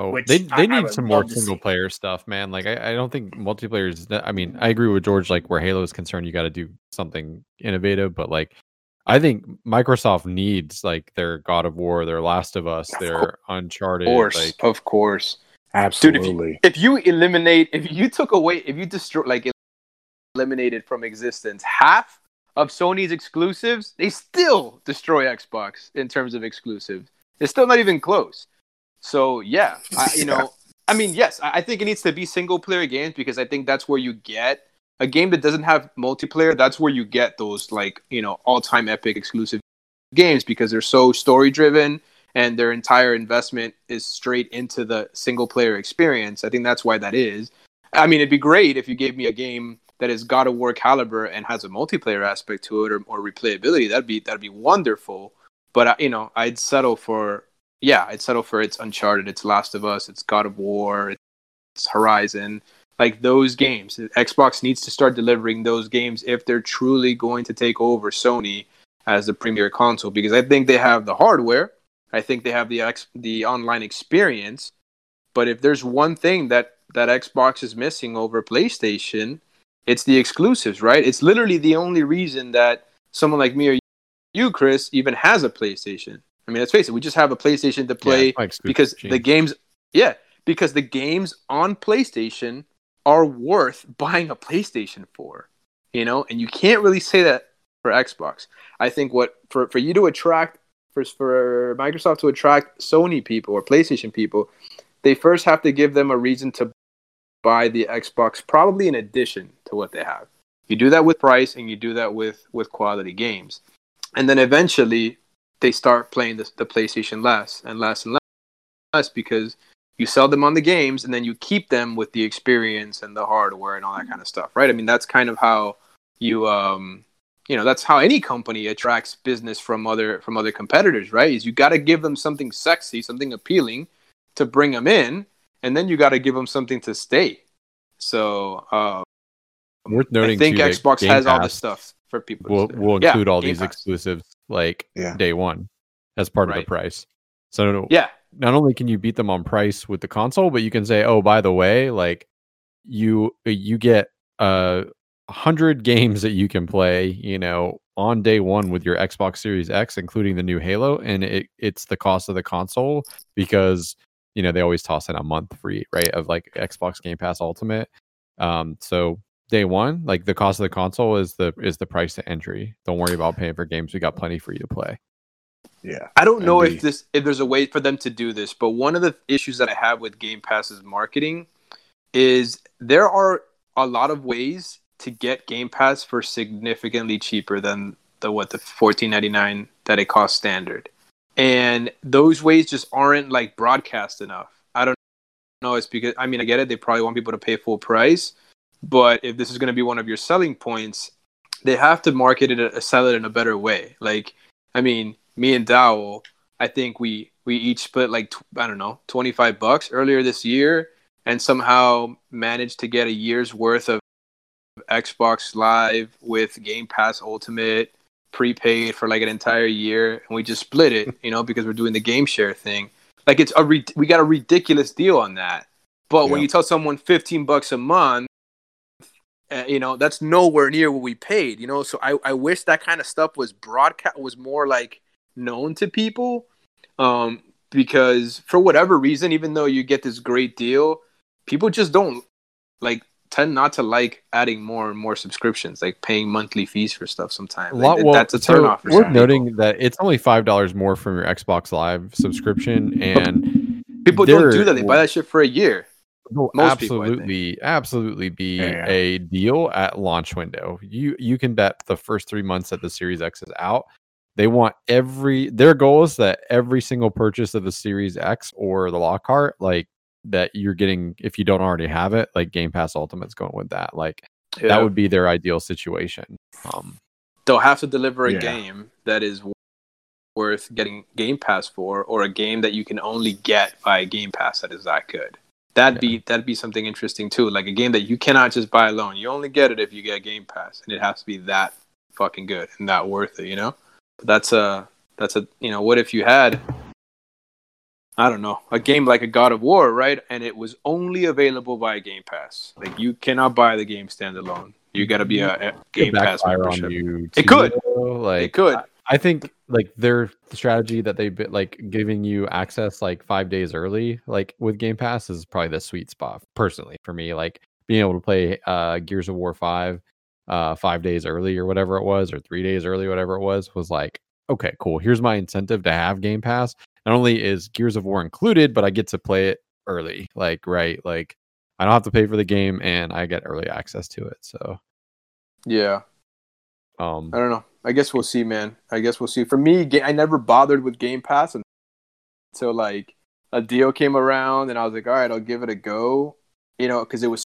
Oh, Which they they I need would some more love see. single player stuff, man. Like I, I don't think multiplayer is. I mean, I agree with George. Like where Halo is concerned, you got to do something innovative. But like, I think Microsoft needs like their God of War, their Last of Us, Of their Uncharted. of course, Like of course. Absolutely. If you eliminate, if you took away, if you destroy, like eliminated from existence half of Sony's exclusives, they still destroy Xbox in terms of exclusives. It's still not even close. So yeah, I, you know, I mean, yes, I, I think it needs to be single player games because I think that's where you get a game that doesn't have multiplayer. That's where you get those like you know all time epic exclusive games because they're so story driven and their entire investment is straight into the single player experience. I think that's why that is. I mean, it'd be great if you gave me a game that is God of War caliber and has a multiplayer aspect to it or, or replayability. That'd be that'd be wonderful. But uh, you know, I'd settle for yeah, I'd settle for it's Uncharted, it's Last of Us, it's God of War, it's Horizon. Like those games, Xbox needs to start delivering those games if they're truly going to take over Sony as the premier console because I think they have the hardware, I think they have the ex- the online experience, but if there's one thing that that Xbox is missing over PlayStation, it's the exclusives, right? It's literally the only reason that someone like me or you, Chris, even has a PlayStation. I mean, let's face it, we just have a PlayStation to play yeah, because the games, yeah, because the games on PlayStation are worth buying a PlayStation for, you know, and you can't really say that for Xbox. I think what for for you to attract for for Microsoft to attract Sony people or PlayStation people, they first have to give them a reason to buy the Xbox, probably in addition to what they have. You do that with price, and you do that with with quality games, and then eventually they start playing the, the PlayStation less and less and less because you sell them on the games, and then you keep them with the experience and the hardware and all that kind of stuff, right? I mean, that's kind of how you um you know that's how any company attracts business from other from other competitors right is you got to give them something sexy something appealing to bring them in and then you got to give them something to stay. So uh, worth noting. I think Xbox has all this stuff for people. We'll, we'll include yeah, all these Pass. exclusives like yeah. day one as part right. of the price. So yeah, not only can you beat them on price with the console, but you can say, oh, by the way, like you you get a uh, hundred games that you can play, you know, on day one with your Xbox Series X, including the new Halo, and it, it's the cost of the console because you know they always toss in a month free right of like xbox game pass ultimate um so day one like the cost of the console is the is the price to entry don't worry about paying for games we got plenty for you to play yeah i don't know if this if there's a way for them to do this but one of the issues that i have with game pass's marketing is there are a lot of ways to get game pass for significantly cheaper than the what the 14.99 that it costs standard and those ways just aren't like broadcast enough. I don't know. It's because I mean I get it. They probably want people to pay full price, but if this is going to be one of your selling points, they have to market it, uh, sell it in a better way. Like I mean, me and Dowell, I think we we each split like I don't know twenty five bucks earlier this year, and somehow managed to get a year's worth of Xbox Live with Game Pass Ultimate prepaid for like an entire year and we just split it, you know, because we're doing the game share thing. Like it's a re- we got a ridiculous deal on that. But yeah. when you tell someone 15 bucks a month, uh, you know, that's nowhere near what we paid, you know? So I, I wish that kind of stuff was broadcast was more like known to people. Um because for whatever reason even though you get this great deal, people just don't like tend not to like adding more and more subscriptions, like paying monthly fees for stuff sometimes. Like, well, that's a turnoff. So worth noting that it's only five dollars more from your Xbox Live subscription, and people don't do that. They buy that shit for a year. Will absolutely, people, absolutely be yeah. a deal at launch window. You you can bet the first three months that the Series X is out, they want every their goal is that every single purchase of the Series X or the Lockhart, like that you're getting if you don't already have it like game pass ultimate's going with that like yeah. that would be their ideal situation um they'll have to deliver a yeah. game that is worth getting game pass for or a game that you can only get by game pass that is that good that'd yeah. be that'd be something interesting too like a game that you cannot just buy alone you only get it if you get game pass and it has to be that fucking good and that worth it you know but that's a that's a you know what if you had I don't know, a game like a God of War, right? And it was only available via Game Pass. Like you cannot buy the game standalone. You got to be a, a Game Pass membership. it could, like it could. I think like their strategy that they've been like giving you access like five days early, like with Game Pass, is probably the sweet spot personally for me. Like being able to play uh, Gears of War five uh, five days early or whatever it was, or three days early, whatever it was, was like okay, cool. Here's my incentive to have Game Pass not only is Gears of War included, but I get to play it early. Like, right, like I don't have to pay for the game and I get early access to it. So Yeah. Um I don't know. I guess we'll see, man. I guess we'll see. For me, I never bothered with Game Pass until like a deal came around, and I was like, all right, I'll give it a go. You know, because it was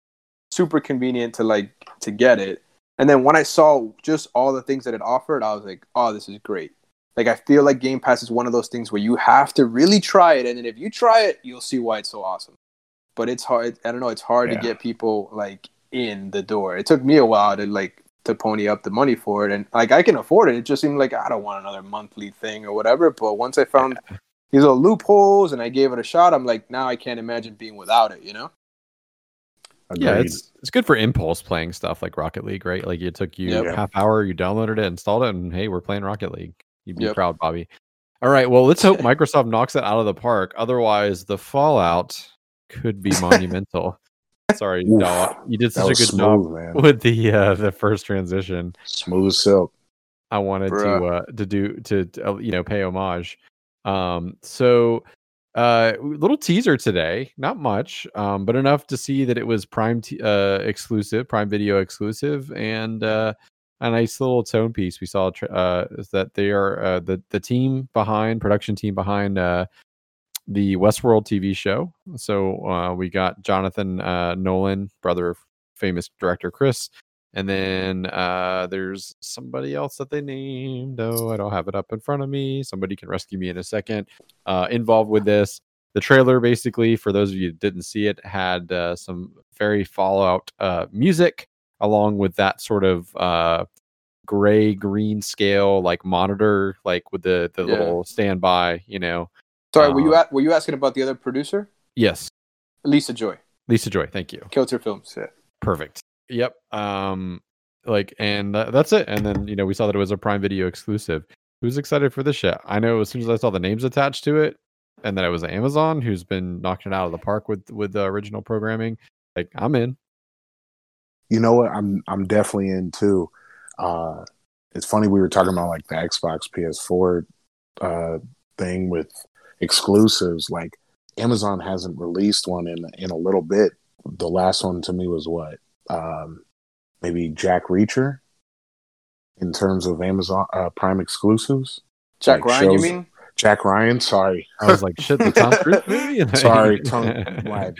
super convenient to like to get it. And then when I saw just all the things that it offered, I was like, oh, this is great. Like I feel like Game Pass is one of those things where you have to really try it, and then if you try it, you'll see why it's so awesome. But it's hard. I don't know. It's hard Yeah. to get people like in the door. It took me a while to like to pony up the money for it, and like I can afford it. It just seemed like I don't want another monthly thing or whatever. But once I found these little loopholes and I gave it a shot, I'm like, now I can't imagine being without it. You know? Yeah, it's it's good for impulse playing stuff like Rocket League, right? Like it took you Yep. a half hour, you downloaded it, installed it, and hey, we're playing Rocket League. You'd be Yep. proud, Bobby. All right, well, let's hope Microsoft knocks it out of the park. Otherwise, the fallout could be monumental. Sorry, Oof. You did such a good smooth, job man. with the uh, the first transition. Smooth silk. I wanted to uh, to do to, to, uh, you know pay homage. Um, so uh, a little teaser today, not much, um, but enough to see that it was Prime t- uh, exclusive, Prime Video exclusive, and uh, a nice little tone piece. We saw uh, is that they are uh, the the team behind production team behind uh, the Westworld TV show. So uh, we got Jonathan uh, Nolan, brother of famous director Chris, and then uh, there's somebody else that they named. Oh, I don't have it up in front of me. Somebody can rescue me in a second. Uh, involved with this. The trailer, basically, for those of you that didn't see it, had uh, some very Fallout uh, music, along with that sort of uh, gray green scale, like monitor, like with the the Yeah. little standby. You know. Sorry, were you Uh, at, were you asking about the other producer, Yes, Lisa Joy, Lisa Joy. Thank you. Kilter Films? Yeah. Perfect. Yep. Um, like, and tha- that's it. And then you know we saw that it was a Prime Video exclusive. Who's excited for this shit? I know as soon as I saw the names attached to it, and that it was Amazon, who's been knocking it out of the park with with the original programming. Like, I'm in. You know what? I'm I'm definitely in too. Uh, it's funny we were talking about like the Xbox PS4 uh, thing with exclusives. Like Amazon hasn't released one in in a little bit. The last one to me was what? Um, maybe Jack Reacher. In terms of Amazon uh, Prime exclusives, Jack Like Ryan, you mean? Jack Ryan. Sorry, I was like, shit, the Tom Cruise movie. sorry, tongue wag.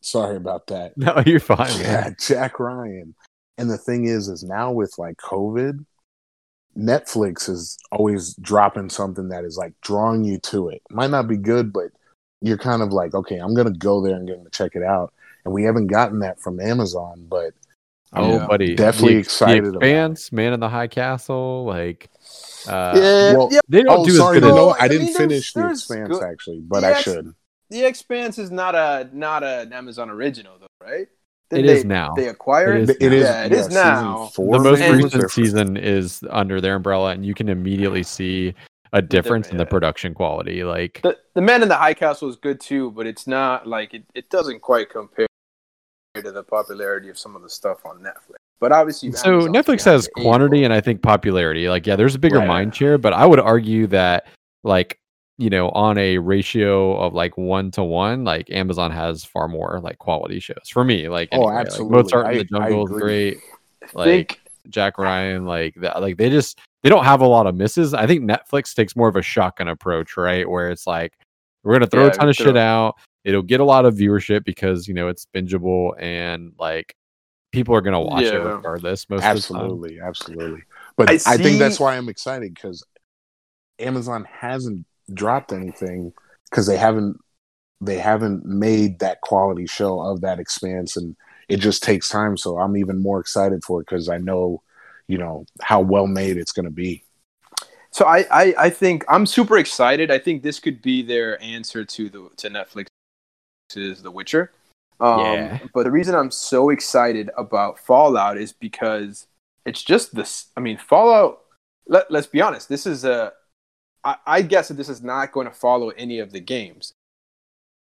Sorry about that. No, you're fine, Yeah, man. Jack Ryan. And the thing is, is now with like COVID, Netflix is always dropping something that is like drawing you to it. Might not be good, but you're kind of like, okay, I'm gonna go there and gonna check it out. And we haven't gotten that from Amazon, but Oh, Yeah. buddy, Definitely The excited The about it. Expanse, Man in the High Castle, like, uh, yeah, well, yeah. they don't oh, do sorry, as good. no, I I didn't mean, there's- finish the there's Expanse good- actually, but the I Ex- should. The Expanse is not a not an Amazon original though, right? It Did is now. They acquire It it. is It is. Yeah, it yeah, is now. Four, the most maybe? recent season is under their umbrella, and you can immediately see a difference in the yeah. production quality. Like, The the Man in the High Castle is good too, but it's not like it, it doesn't quite compare to the popularity of some of the stuff on Netflix. But obviously, so Amazon's Netflix has quantity ball. and I think popularity. Like, yeah, there's a bigger Right. mind share, but I would argue that, like, you know, on a ratio of like one to one, like Amazon has far more like quality shows for me. Like, Oh, anyway, like, absolutely. Mozart in the Jungle is great. Like, think Jack Ryan, like that, like they just they don't have a lot of misses. I think Netflix takes more of a shotgun approach, right? Where it's like we're gonna throw Yeah, a ton of shit out. It'll get a lot of viewership because you know it's bingeable and like people are gonna watch it Yeah. regardless. Most absolutely absolutely but I I, think that's why i'm excited because amazon hasn't dropped anything because they haven't they haven't made that quality show of that expanse and it just takes time so i'm even more excited for it because i know you know how well made it's going to be so. I, I I think I'm super excited. I think this could be their answer to the to netflix is The Witcher. Um, Yeah. But the reason I'm so excited about Fallout is because it's just this. I mean, Fallout. Let, let's be honest. This is a. I, I guess that this is not going to follow any of the games.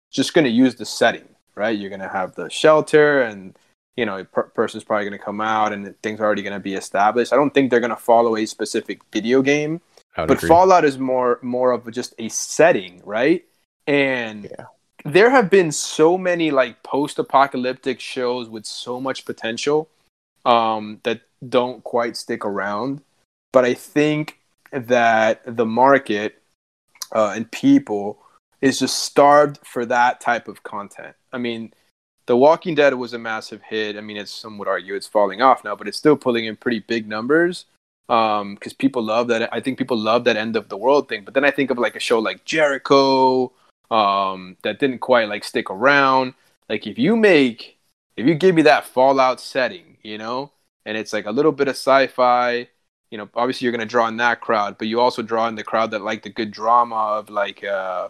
It's just going to use the setting, right? You're going to have the shelter, and you know, a per- person's probably going to come out, and things are already going to be established. I don't think they're going to follow a specific video game I would but agree. Fallout is more more of just a setting, right? And Yeah. there have been so many like post-apocalyptic shows with so much potential um, that don't quite stick around. But I think that the market uh, and people is just starved for that type of content. I mean, The Walking Dead was a massive hit. I mean, it's some would argue it's falling off now, but it's still pulling in pretty big numbers um because people love that i think people love that end of the world thing but then i think of like a show like jericho um that didn't quite like stick around like if you make if you give me that fallout setting you know and it's like a little bit of sci-fi you know obviously you're going to draw in that crowd but you also draw in the crowd that like the good drama of like uh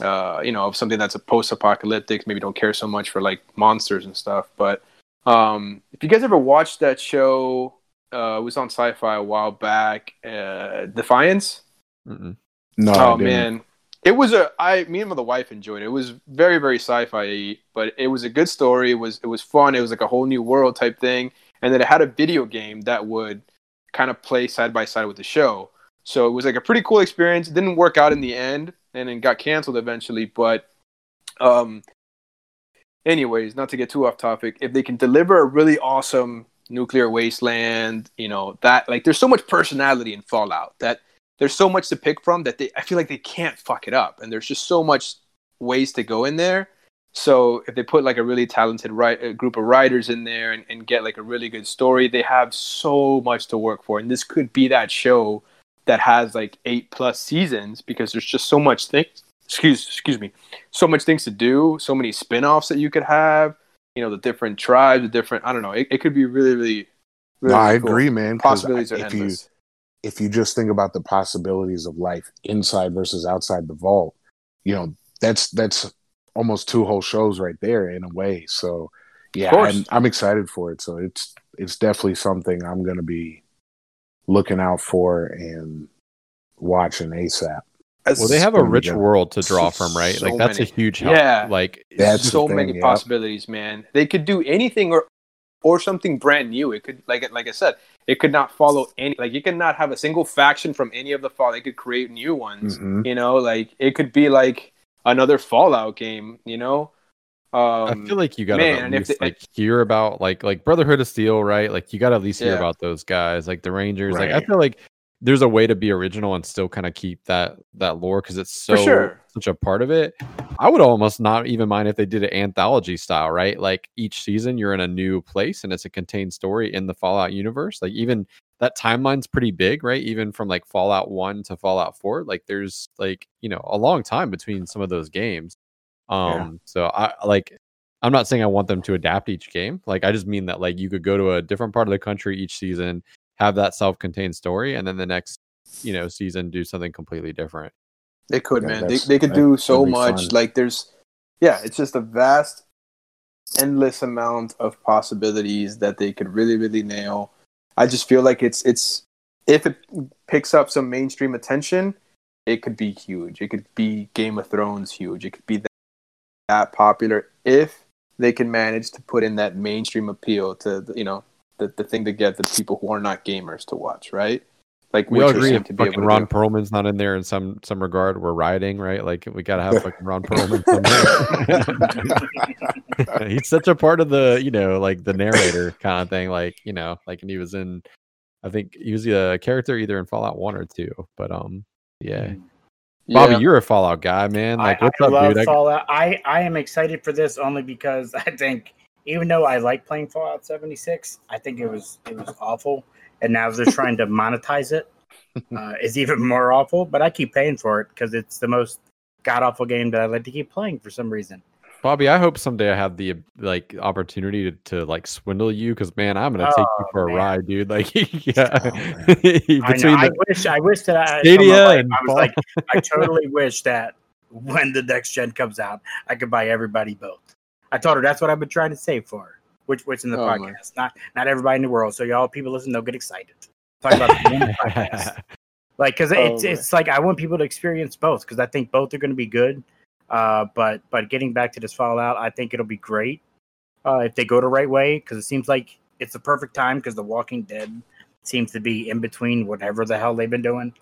uh you know of something that's a post-apocalyptic maybe don't care so much for like monsters and stuff but um if you guys ever watched that show uh, it was on Sci-Fi a while back. Uh, Defiance. Mm-mm. No, oh man, it was a. I me and my wife enjoyed it. It was very very sci-fi, but it was a good story. It was it was fun. It was like a whole new world type thing, and then it had a video game that would kind of play side by side with the show. So it was like a pretty cool experience. It didn't work out in the end, and it got canceled eventually. But um, anyways, not to get too off topic, if they can deliver a really awesome nuclear wasteland you know that like there's so much personality in fallout that there's so much to pick from that they i feel like they can't fuck it up and there's just so much ways to go in there so if they put like a really talented write, uh, group of writers in there and, and get like a really good story they have so much to work for and this could be that show that has like eight plus seasons because there's just so much things excuse excuse me so much things to do so many spin-offs that you could have you know the different tribes the different i don't know it, it could be really really, really no, I cool. agree, man. possibilities are if you endless if you just think about the possibilities of life inside versus outside the vault, you know that's that's almost two whole shows right there in a way. So yeah, course. I'm, I'm excited for it. So it's it's definitely something I'm going to be looking out for and watching ASAP. Well, they have a rich world to draw from, right? So like that's many. a huge help. Yeah. Like That's so thing, many yeah. possibilities man they could do anything or or something brand new it could like like i said it could not follow any like you could not have a single faction from any of the fall they could create new ones Mhm. you know like it could be like another fallout game you know um I feel like you gotta man, at least they- like hear about like like Brotherhood of Steel, right? Like you gotta at least hear Yeah. about those guys, like the Rangers. Like I feel like there's a way to be original and still kind of keep that that lore because it's so sure. such a part of it. I would almost not even mind if they did an anthology style, right? Like each season you're in a new place and it's a contained story in the Fallout universe. Like even that timeline's pretty big, right? Even from like Fallout 1 to Fallout 4, like there's like, you know, a long time between some of those games. Um so I like I'm not saying I want them to adapt each game. Like I just mean that like you could go to a different part of the country each season, have that self-contained story and then the next, you know, season do something completely different. They could, Yeah, man. They they could do so much. fun. Like there's, yeah, it's just a vast, endless amount of possibilities that they could really, really nail. I just feel like it's it's if it picks up some mainstream attention, it could be huge. It could be Game of Thrones huge. It could be that, that popular if they can manage to put in that mainstream appeal to you know the the thing to get the people who are not gamers to watch, right? Like We all agree seemed if to be fucking able to Ron do. Perlman's not in there in some some regard, we're rioting, right? Like we gotta have fucking Ron Perlman somewhere. He's such a part of the, you know, like the narrator kind of thing. Like, you know, like and he was in I think he was a character either in Fallout One or two. But um yeah. Bobby, Yeah. you're a Fallout guy, man. Like I, what's I up, love dude? Fallout. I, I am excited for this only because I think even though I like playing Fallout 76, I think it was it was awful, and now they're trying to monetize it. Uh, it's even more awful, but I keep paying for it because it's the most god awful game that I like to keep playing for some reason. Bobby, I hope someday I have the like opportunity to, to like swindle you because man, I'm gonna take you Oh, for a ride, dude. Like yeah. Oh, I, know, I wish I wish that I, Stadia from life, and I was like I totally wish that when the next gen comes out, I could buy everybody both. I told her that's what I've been trying to save for. Which which in the Oh, podcast. Not not everybody in the world. So y'all people listen, they'll get excited. Talk about the podcast. Like because Oh, it's it's like I want people to experience both because I think both are gonna be good. Uh but but getting back to this Fallout, I think it'll be great uh if they go the right way, because it seems like it's the perfect time because the Walking Dead seems to be in between whatever the hell they've been doing.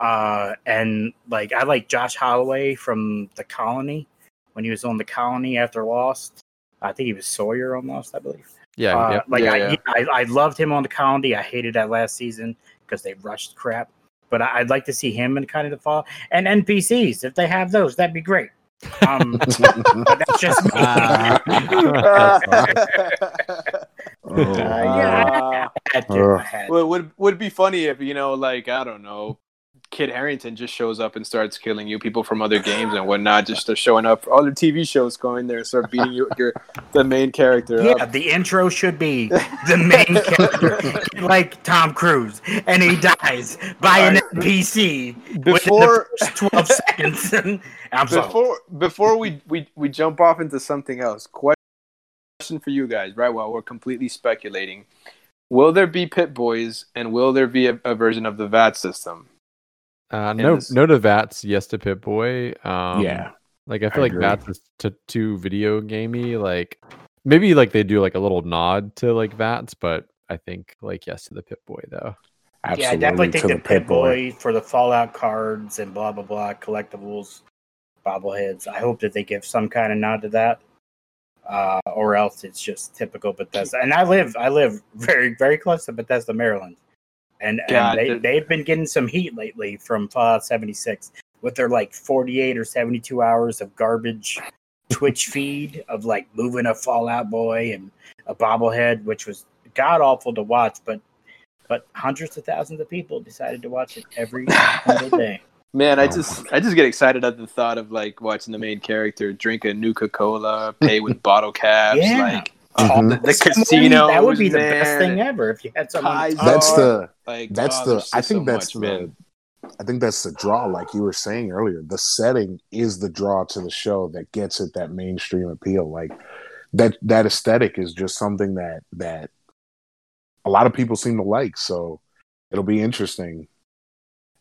Uh, and like I like Josh Holloway from The Colony when he was on The Colony after Lost. I think he was Sawyer on Lost, I believe. yeah, Uh, yep. Like Yeah, I, yeah. I, I loved him on The Colony. I hated that last season because they rushed crap. but I, would like to see him in kind of the fall and NPCs if they have those, that'd be great. Um, but that's just me. Uh, uh, yeah, I had I had to. Well, would would be funny if you know, like I don't know, Kit Harington just shows up and starts killing you. People from other games and whatnot just are showing up. Other TV shows going there, start beating you. Your the main character. Yeah, up. the intro should be the main character, like Tom Cruise, and he dies by an NPC before twelve seconds. Before sorry. before we, we we jump off into something else. Question for you guys, right? While we're completely speculating, will there be Pip Boys and will there be a, a version of the VAT system? Uh, no, this... no to Vats, yes to Pip Boy. Um, yeah, like I feel I like agree. Vats is to, too video gamey. Like maybe like they do like a little nod to like Vats, but I think like yes to the Pip Boy though. Absolutely yeah, I definitely think the, the Pip Boy for the Fallout cards and blah blah blah collectibles, bobbleheads. I hope that they give some kind of nod to that, uh, or else it's just typical Bethesda. And I live, I live very very close to Bethesda, Maryland and, and they, they've been getting some heat lately from Fallout 76 with their like 48 or 72 hours of garbage Twitch feed of like moving a Fallout Boy and a bobblehead, which was god awful to watch, but but hundreds of thousands of people decided to watch it every single day. Man, I oh. just I just get excited at the thought of like watching the main character drink a Nuka Cola, pay with bottle caps, yeah. like Mm-hmm. The, the casino. That would be the man. best thing ever if you had someone. That's the. Like, that's oh, the. I think so that's much, the. Man. I think that's the draw, like you were saying earlier. The setting is the draw to the show that gets it that mainstream appeal. Like that that aesthetic is just something that that a lot of people seem to like. So it'll be interesting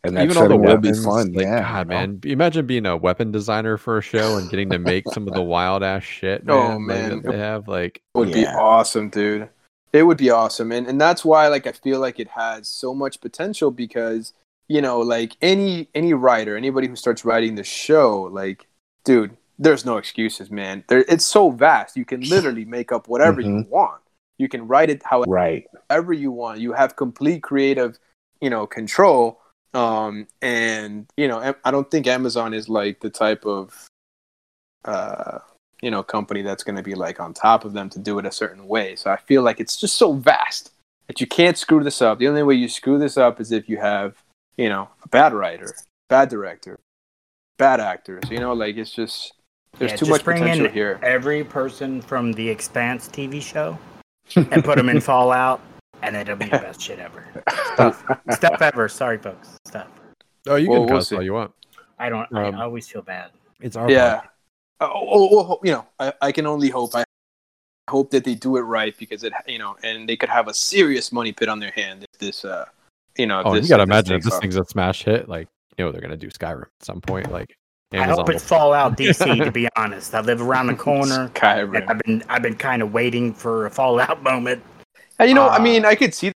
and even all the weapons, will be fun. Like, yeah, God, man, imagine being a weapon designer for a show and getting to make some of the wild ass shit. Man, oh man, like, they have like it would yeah. be awesome, dude. It would be awesome, and and that's why like I feel like it has so much potential because you know like any any writer, anybody who starts writing the show, like dude, there's no excuses, man. There, it's so vast. You can literally make up whatever mm-hmm. you want. You can write it however right. you want. You have complete creative, you know, control um, and you know, I don't think Amazon is like the type of uh, you know company that's going to be like on top of them to do it a certain way. So I feel like it's just so vast that you can't screw this up. The only way you screw this up is if you have you know a bad writer, bad director, bad actors. You know, like it's just there's yeah, too just much potential here. Every person from the Expanse TV show and put them in Fallout and it'll be the best shit ever. Stuff, stuff ever. Sorry, folks. Stuff. Oh, you well, can cuss we'll all you want. I don't. Um, I always feel bad. It's our yeah. Uh, oh, oh, oh, you know, I, I can only hope. I hope that they do it right because it, you know, and they could have a serious money pit on their hand if this, uh, you know. oh, this, you gotta imagine if this thing's a smash hit, like you know they're gonna do Skyrim at some point, like. Amazon I hope it's Fallout DC. to be honest, I live around the corner. Skyrim. I've been I've been kind of waiting for a Fallout moment and you know, uh, I mean, I could see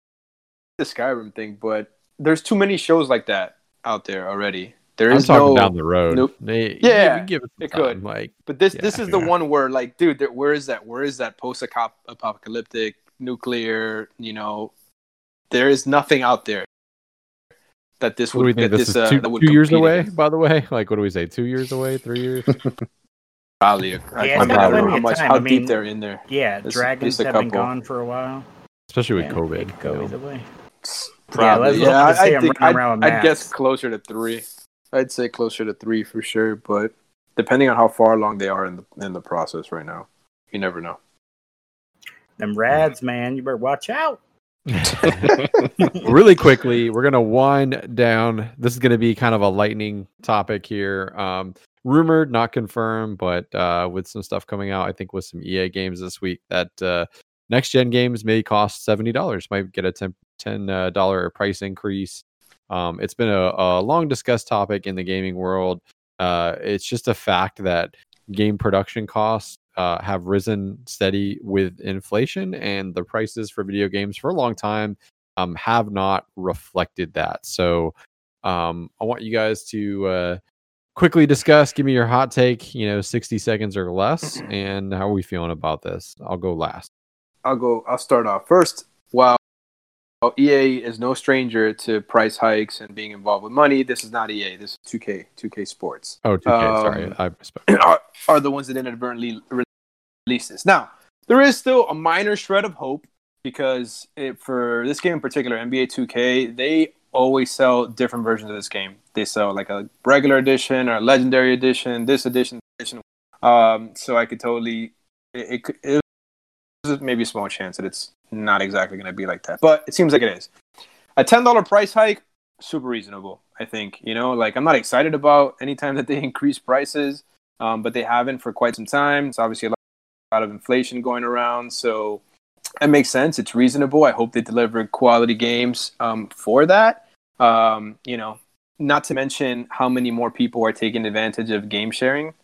the Skyrim thing, but there's too many shows like that out there already. There is I'm no down the road. Nope. They, yeah, give it, it could. Like, but this yeah, this is yeah. the one where, like, dude, there, where is that? Where is that post-apocalyptic nuclear? You know, there is nothing out there that this what would. do we think? This, this is uh, two, two years away. Against. By the way, like, what do we say? Two years away? Three years? Probably. Yeah, I, I don't know how much how I mean, deep they're in there. Yeah, it's, dragons have been gone for a while especially with yeah, COVID. It could go either way. Probably. Yeah, yeah I, I think I'd, I'd guess closer to three. I'd say closer to three for sure, but depending on how far along they are in the in the process right now, you never know. Them rads, man, you better watch out. really quickly, we're gonna wind down. This is gonna be kind of a lightning topic here. Um, rumored, not confirmed, but uh, with some stuff coming out, I think with some EA games this week that uh, next gen games may cost seventy dollars. Might get a ten ten uh, dollar price increase. Um, it's been a, a, long discussed topic in the gaming world. Uh, it's just a fact that game production costs uh, have risen steady with inflation, and the prices for video games for a long time um, have not reflected that. So um, I want you guys to uh, quickly discuss. Give me your hot take. You know, sixty seconds or less, and how are we feeling about this? I'll go last. I'll go. I'll start off first. While EA is no stranger to price hikes and being involved with money. This is not EA. This is 2K, 2K Sports. Oh, 2K. Um, sorry, I misspoke. Are, are the ones that inadvertently release this. Now, there is still a minor shred of hope because it, for this game in particular, NBA 2K, they always sell different versions of this game. They sell like a regular edition or a legendary edition, this edition, edition. Um, so I could totally it, it, it maybe a small chance that it's not exactly going to be like that, but it seems like it is. A ten dollar price hike, super reasonable. I think you know, like I'm not excited about anytime that they increase prices, um, but they haven't for quite some time. It's obviously a lot, of inflation going around, so it makes sense. It's reasonable. I hope they deliver quality games um, for that. Um, you know, not to mention how many more people are taking advantage of game sharing.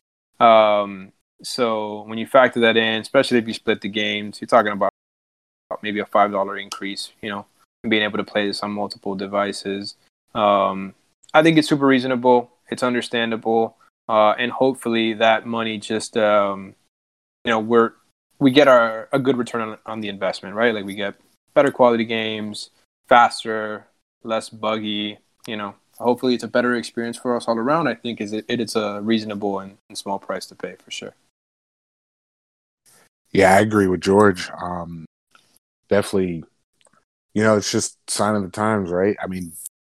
Um, so when you factor that in, especially if you split the games, you're talking about maybe a five dollar increase. You know, being able to play this on multiple devices. Um, I think it's super reasonable. It's understandable, uh, and hopefully that money just um, you know we're we get our a good return on, on the investment, right? Like we get better quality games, faster, less buggy. You know, hopefully it's a better experience for us all around. I think is it, it's a reasonable and, and, small price to pay for sure. Yeah, I agree with George. Um, definitely, you know, it's just sign of the times, right? I mean,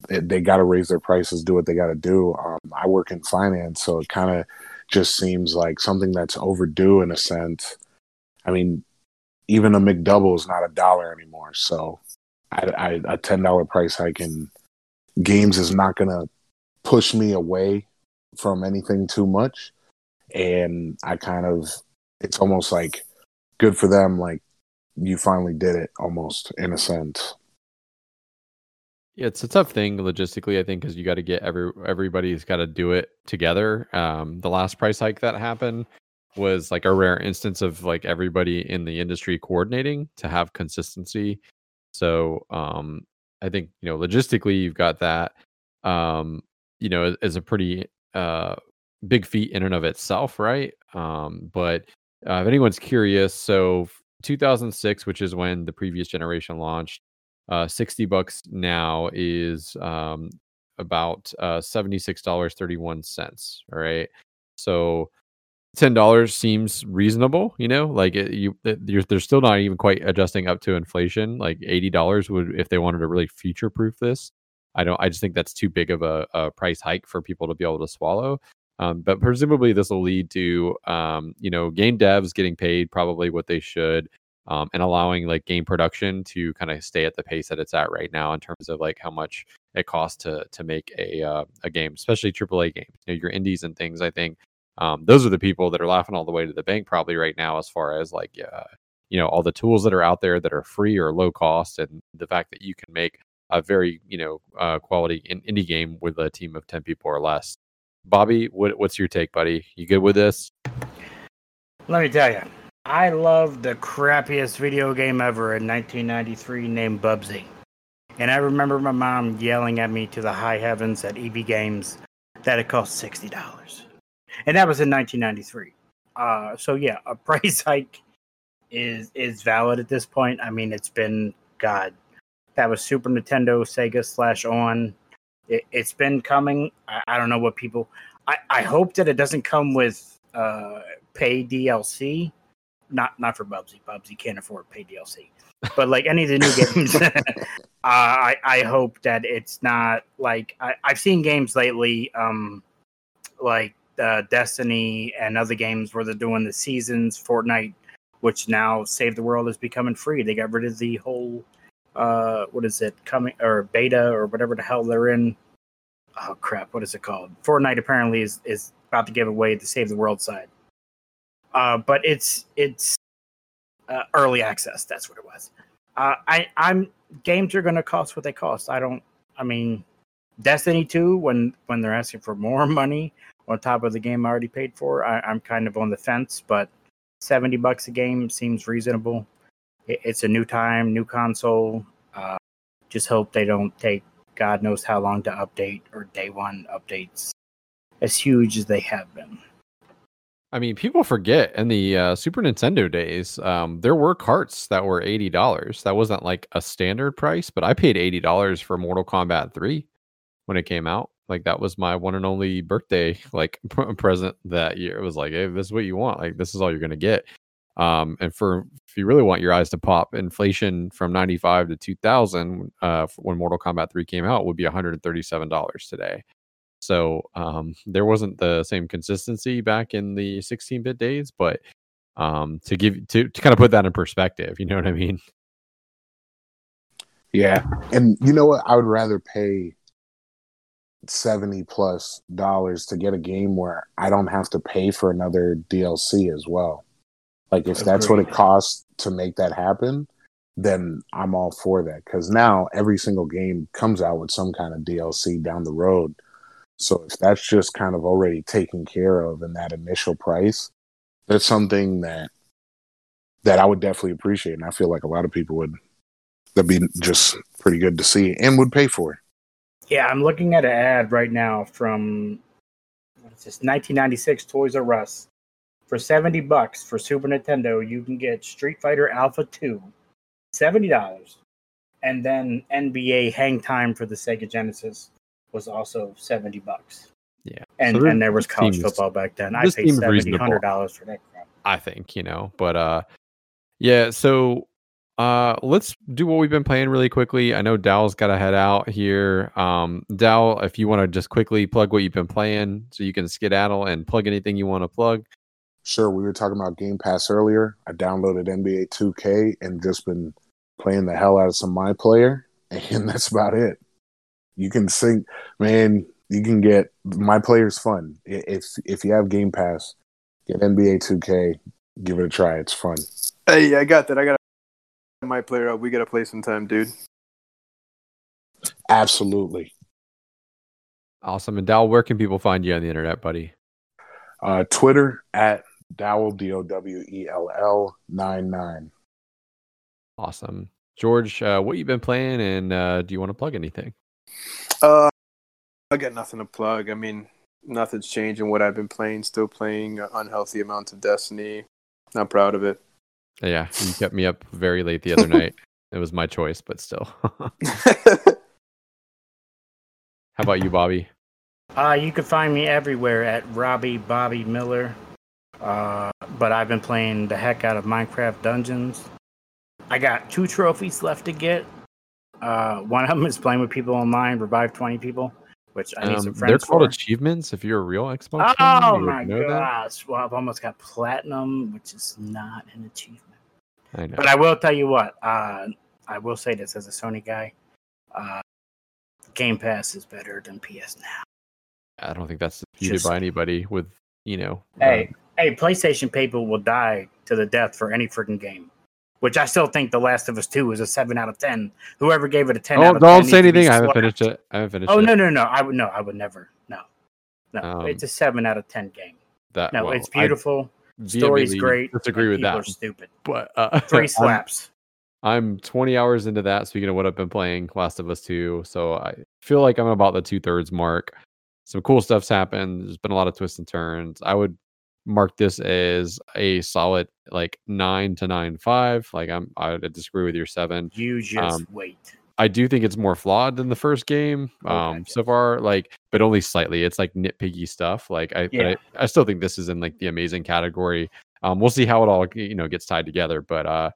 they, they got to raise their prices, do what they got to do. Um, I work in finance, so it kind of just seems like something that's overdue in a sense. I mean, even a McDouble is not a dollar anymore. So I, I, a ten dollar price hike in games is not going to push me away from anything too much. And I kind of, it's almost like good for them. Like you finally did it, almost in a sense. Yeah, it's a tough thing logistically, I think, because you got to get every everybody's got to do it together. Um, the last price hike that happened, was like a rare instance of like everybody in the industry coordinating to have consistency. So um, I think you know logistically you've got that. Um, you know, is a pretty uh, big feat in and of itself, right? Um, but uh, if anyone's curious, so 2006, which is when the previous generation launched, uh, 60 bucks now is um, about uh, $76.31. All right. So ten dollars seems reasonable. You know, like it, you, it, they're still not even quite adjusting up to inflation. Like eighty dollars would, if they wanted to really future proof this. I don't. I just think that's too big of a, a price hike for people to be able to swallow. Um, but presumably, this will lead to um, you know game devs getting paid probably what they should, um, and allowing like game production to kind of stay at the pace that it's at right now in terms of like how much it costs to to make a uh, a game, especially AAA games. You know, your indies and things. I think um, those are the people that are laughing all the way to the bank probably right now as far as like uh, you know all the tools that are out there that are free or low cost and the fact that you can make a very you know uh, quality in, indie game with a team of 10 people or less bobby what, what's your take buddy you good with this let me tell you i love the crappiest video game ever in 1993 named bubsy and i remember my mom yelling at me to the high heavens at eb games that it cost $60 and that was in 1993. Uh, so yeah, a price hike is is valid at this point. I mean, it's been God. That was Super Nintendo, Sega slash on. It, has been coming. I, I, don't know what people. I, I hope that it doesn't come with uh, pay DLC. Not not for Bubsy. Bubsy can't afford pay DLC. But like any of the new games, uh, I I hope that it's not like I, I've seen games lately. Um, like uh, Destiny and other games where they're doing the seasons, Fortnite, which now Save the World is becoming free. They got rid of the whole uh, what is it coming or beta or whatever the hell they're in. Oh crap, what is it called? Fortnite apparently is is about to give away the Save the World side. Uh, but it's it's uh, early access. That's what it was. Uh, I I'm games are going to cost what they cost. I don't. I mean, Destiny two when when they're asking for more money on top of the game I already paid for. I, am kind of on the fence, but 70 bucks a game seems reasonable. It, it's a new time, new console. Uh, just hope they don't take God knows how long to update or day one updates as huge as they have been. I mean, people forget in the uh, Super Nintendo days, um, there were carts that were eighty dollars. That wasn't like a standard price, but I paid eighty dollars for Mortal Kombat Three when it came out. Like that was my one and only birthday like present that year. It was like, hey, this is what you want. Like this is all you're gonna get. Um, and for if you really want your eyes to pop, inflation from ninety five to two thousand, uh, when Mortal Kombat Three came out, would be one hundred and thirty seven dollars today. So um, there wasn't the same consistency back in the 16-bit days, but um, to give to, to kind of put that in perspective, you know what I mean? Yeah, and you know what? I would rather pay seventy plus dollars to get a game where I don't have to pay for another DLC as well. Like if that's what it costs to make that happen, then I'm all for that. Because now every single game comes out with some kind of DLC down the road so if that's just kind of already taken care of in that initial price, that's something that that I would definitely appreciate, and I feel like a lot of people would. That'd be just pretty good to see and would pay for. Yeah, I'm looking at an ad right now from what is this 1996 Toys R Us. For 70 bucks for Super Nintendo, you can get Street Fighter Alpha 2, $70, and then NBA Hang Time for the Sega Genesis was also 70 bucks. Yeah. And so and there was college football back then. I paid 70 hundred dollars for that crap. I think, you know, but uh yeah, so uh let's do what we've been playing really quickly. I know Dow's got to head out here. Um Dow, if you want to just quickly plug what you've been playing so you can skedaddle and plug anything you want to plug. Sure, we were talking about Game Pass earlier. I downloaded NBA 2K and just been playing the hell out of some my player and that's about it you can sing, man. You can get my players fun if if you have Game Pass. Get NBA 2K, give it a try. It's fun. Hey, I got that. I got my player up. We got to play sometime, dude. Absolutely. Awesome. And Dowell, where can people find you on the internet, buddy? Uh, Twitter at Dowell D O W E L L nine nine. Awesome, George. Uh, what you been playing, and uh, do you want to plug anything? Uh, I got nothing to plug. I mean, nothing's changing what I've been playing. Still playing unhealthy amounts of Destiny. Not proud of it. Yeah, you kept me up very late the other night. It was my choice, but still. How about you, Bobby? Uh, you can find me everywhere at Robbie Bobby Miller. Uh, but I've been playing the heck out of Minecraft Dungeons. I got two trophies left to get. Uh, one of them is playing with people online, revive twenty people, which I need um, some friends. They're called for. achievements. If you're a real Xbox, oh my gosh! That? Well, I've almost got platinum, which is not an achievement. I know. But I will tell you what. Uh, I will say this as a Sony guy. Uh, Game Pass is better than PS Now. I don't think that's disputed by anybody. With you know, hey, uh, hey, PlayStation people will die to the death for any freaking game which I still think The Last of Us Two is a seven out of ten. Whoever gave it a ten, oh, don't say anything. I haven't finished it. I haven't finished. Oh it. no, no, no! I would no, I would never. No, no, um, it's a seven out of ten game. That no, well, it's beautiful. Story's great. Disagree with that. Are stupid, but uh, three slaps. I'm, I'm 20 hours into that. Speaking of what I've been playing, Last of Us Two, so I feel like I'm about the two thirds mark. Some cool stuff's happened. There's been a lot of twists and turns. I would mark this as a solid like nine to nine five. Like I'm I disagree with your seven. You just um, wait. I do think it's more flawed than the first game um so far, like, but only slightly. It's like nitpicky stuff. Like I, yeah. I, I still think this is in like the amazing category. Um, we'll see how it all you know gets tied together, but uh,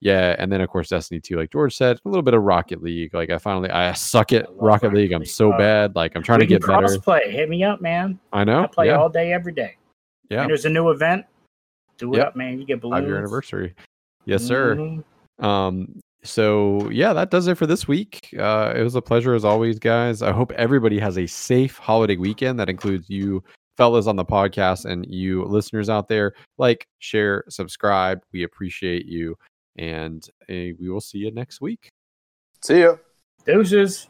yeah. And then of course Destiny two, like George said, a little bit of Rocket League. Like I finally I suck at Rocket, Rocket League. I'm so uh, bad. Like I'm trying to get better. Play, hit me up, man. I know. I play yeah. all day, every day. Yeah. And there's a new event. Do it yep. up, man. You get balloons. Five year anniversary. Yes, sir. Mm-hmm. Um, so yeah, that does it for this week. Uh, it was a pleasure as always, guys. I hope everybody has a safe holiday weekend. That includes you fellas on the podcast and you listeners out there. Like, share, subscribe. We appreciate you, and uh, we will see you next week. See you. Deuces.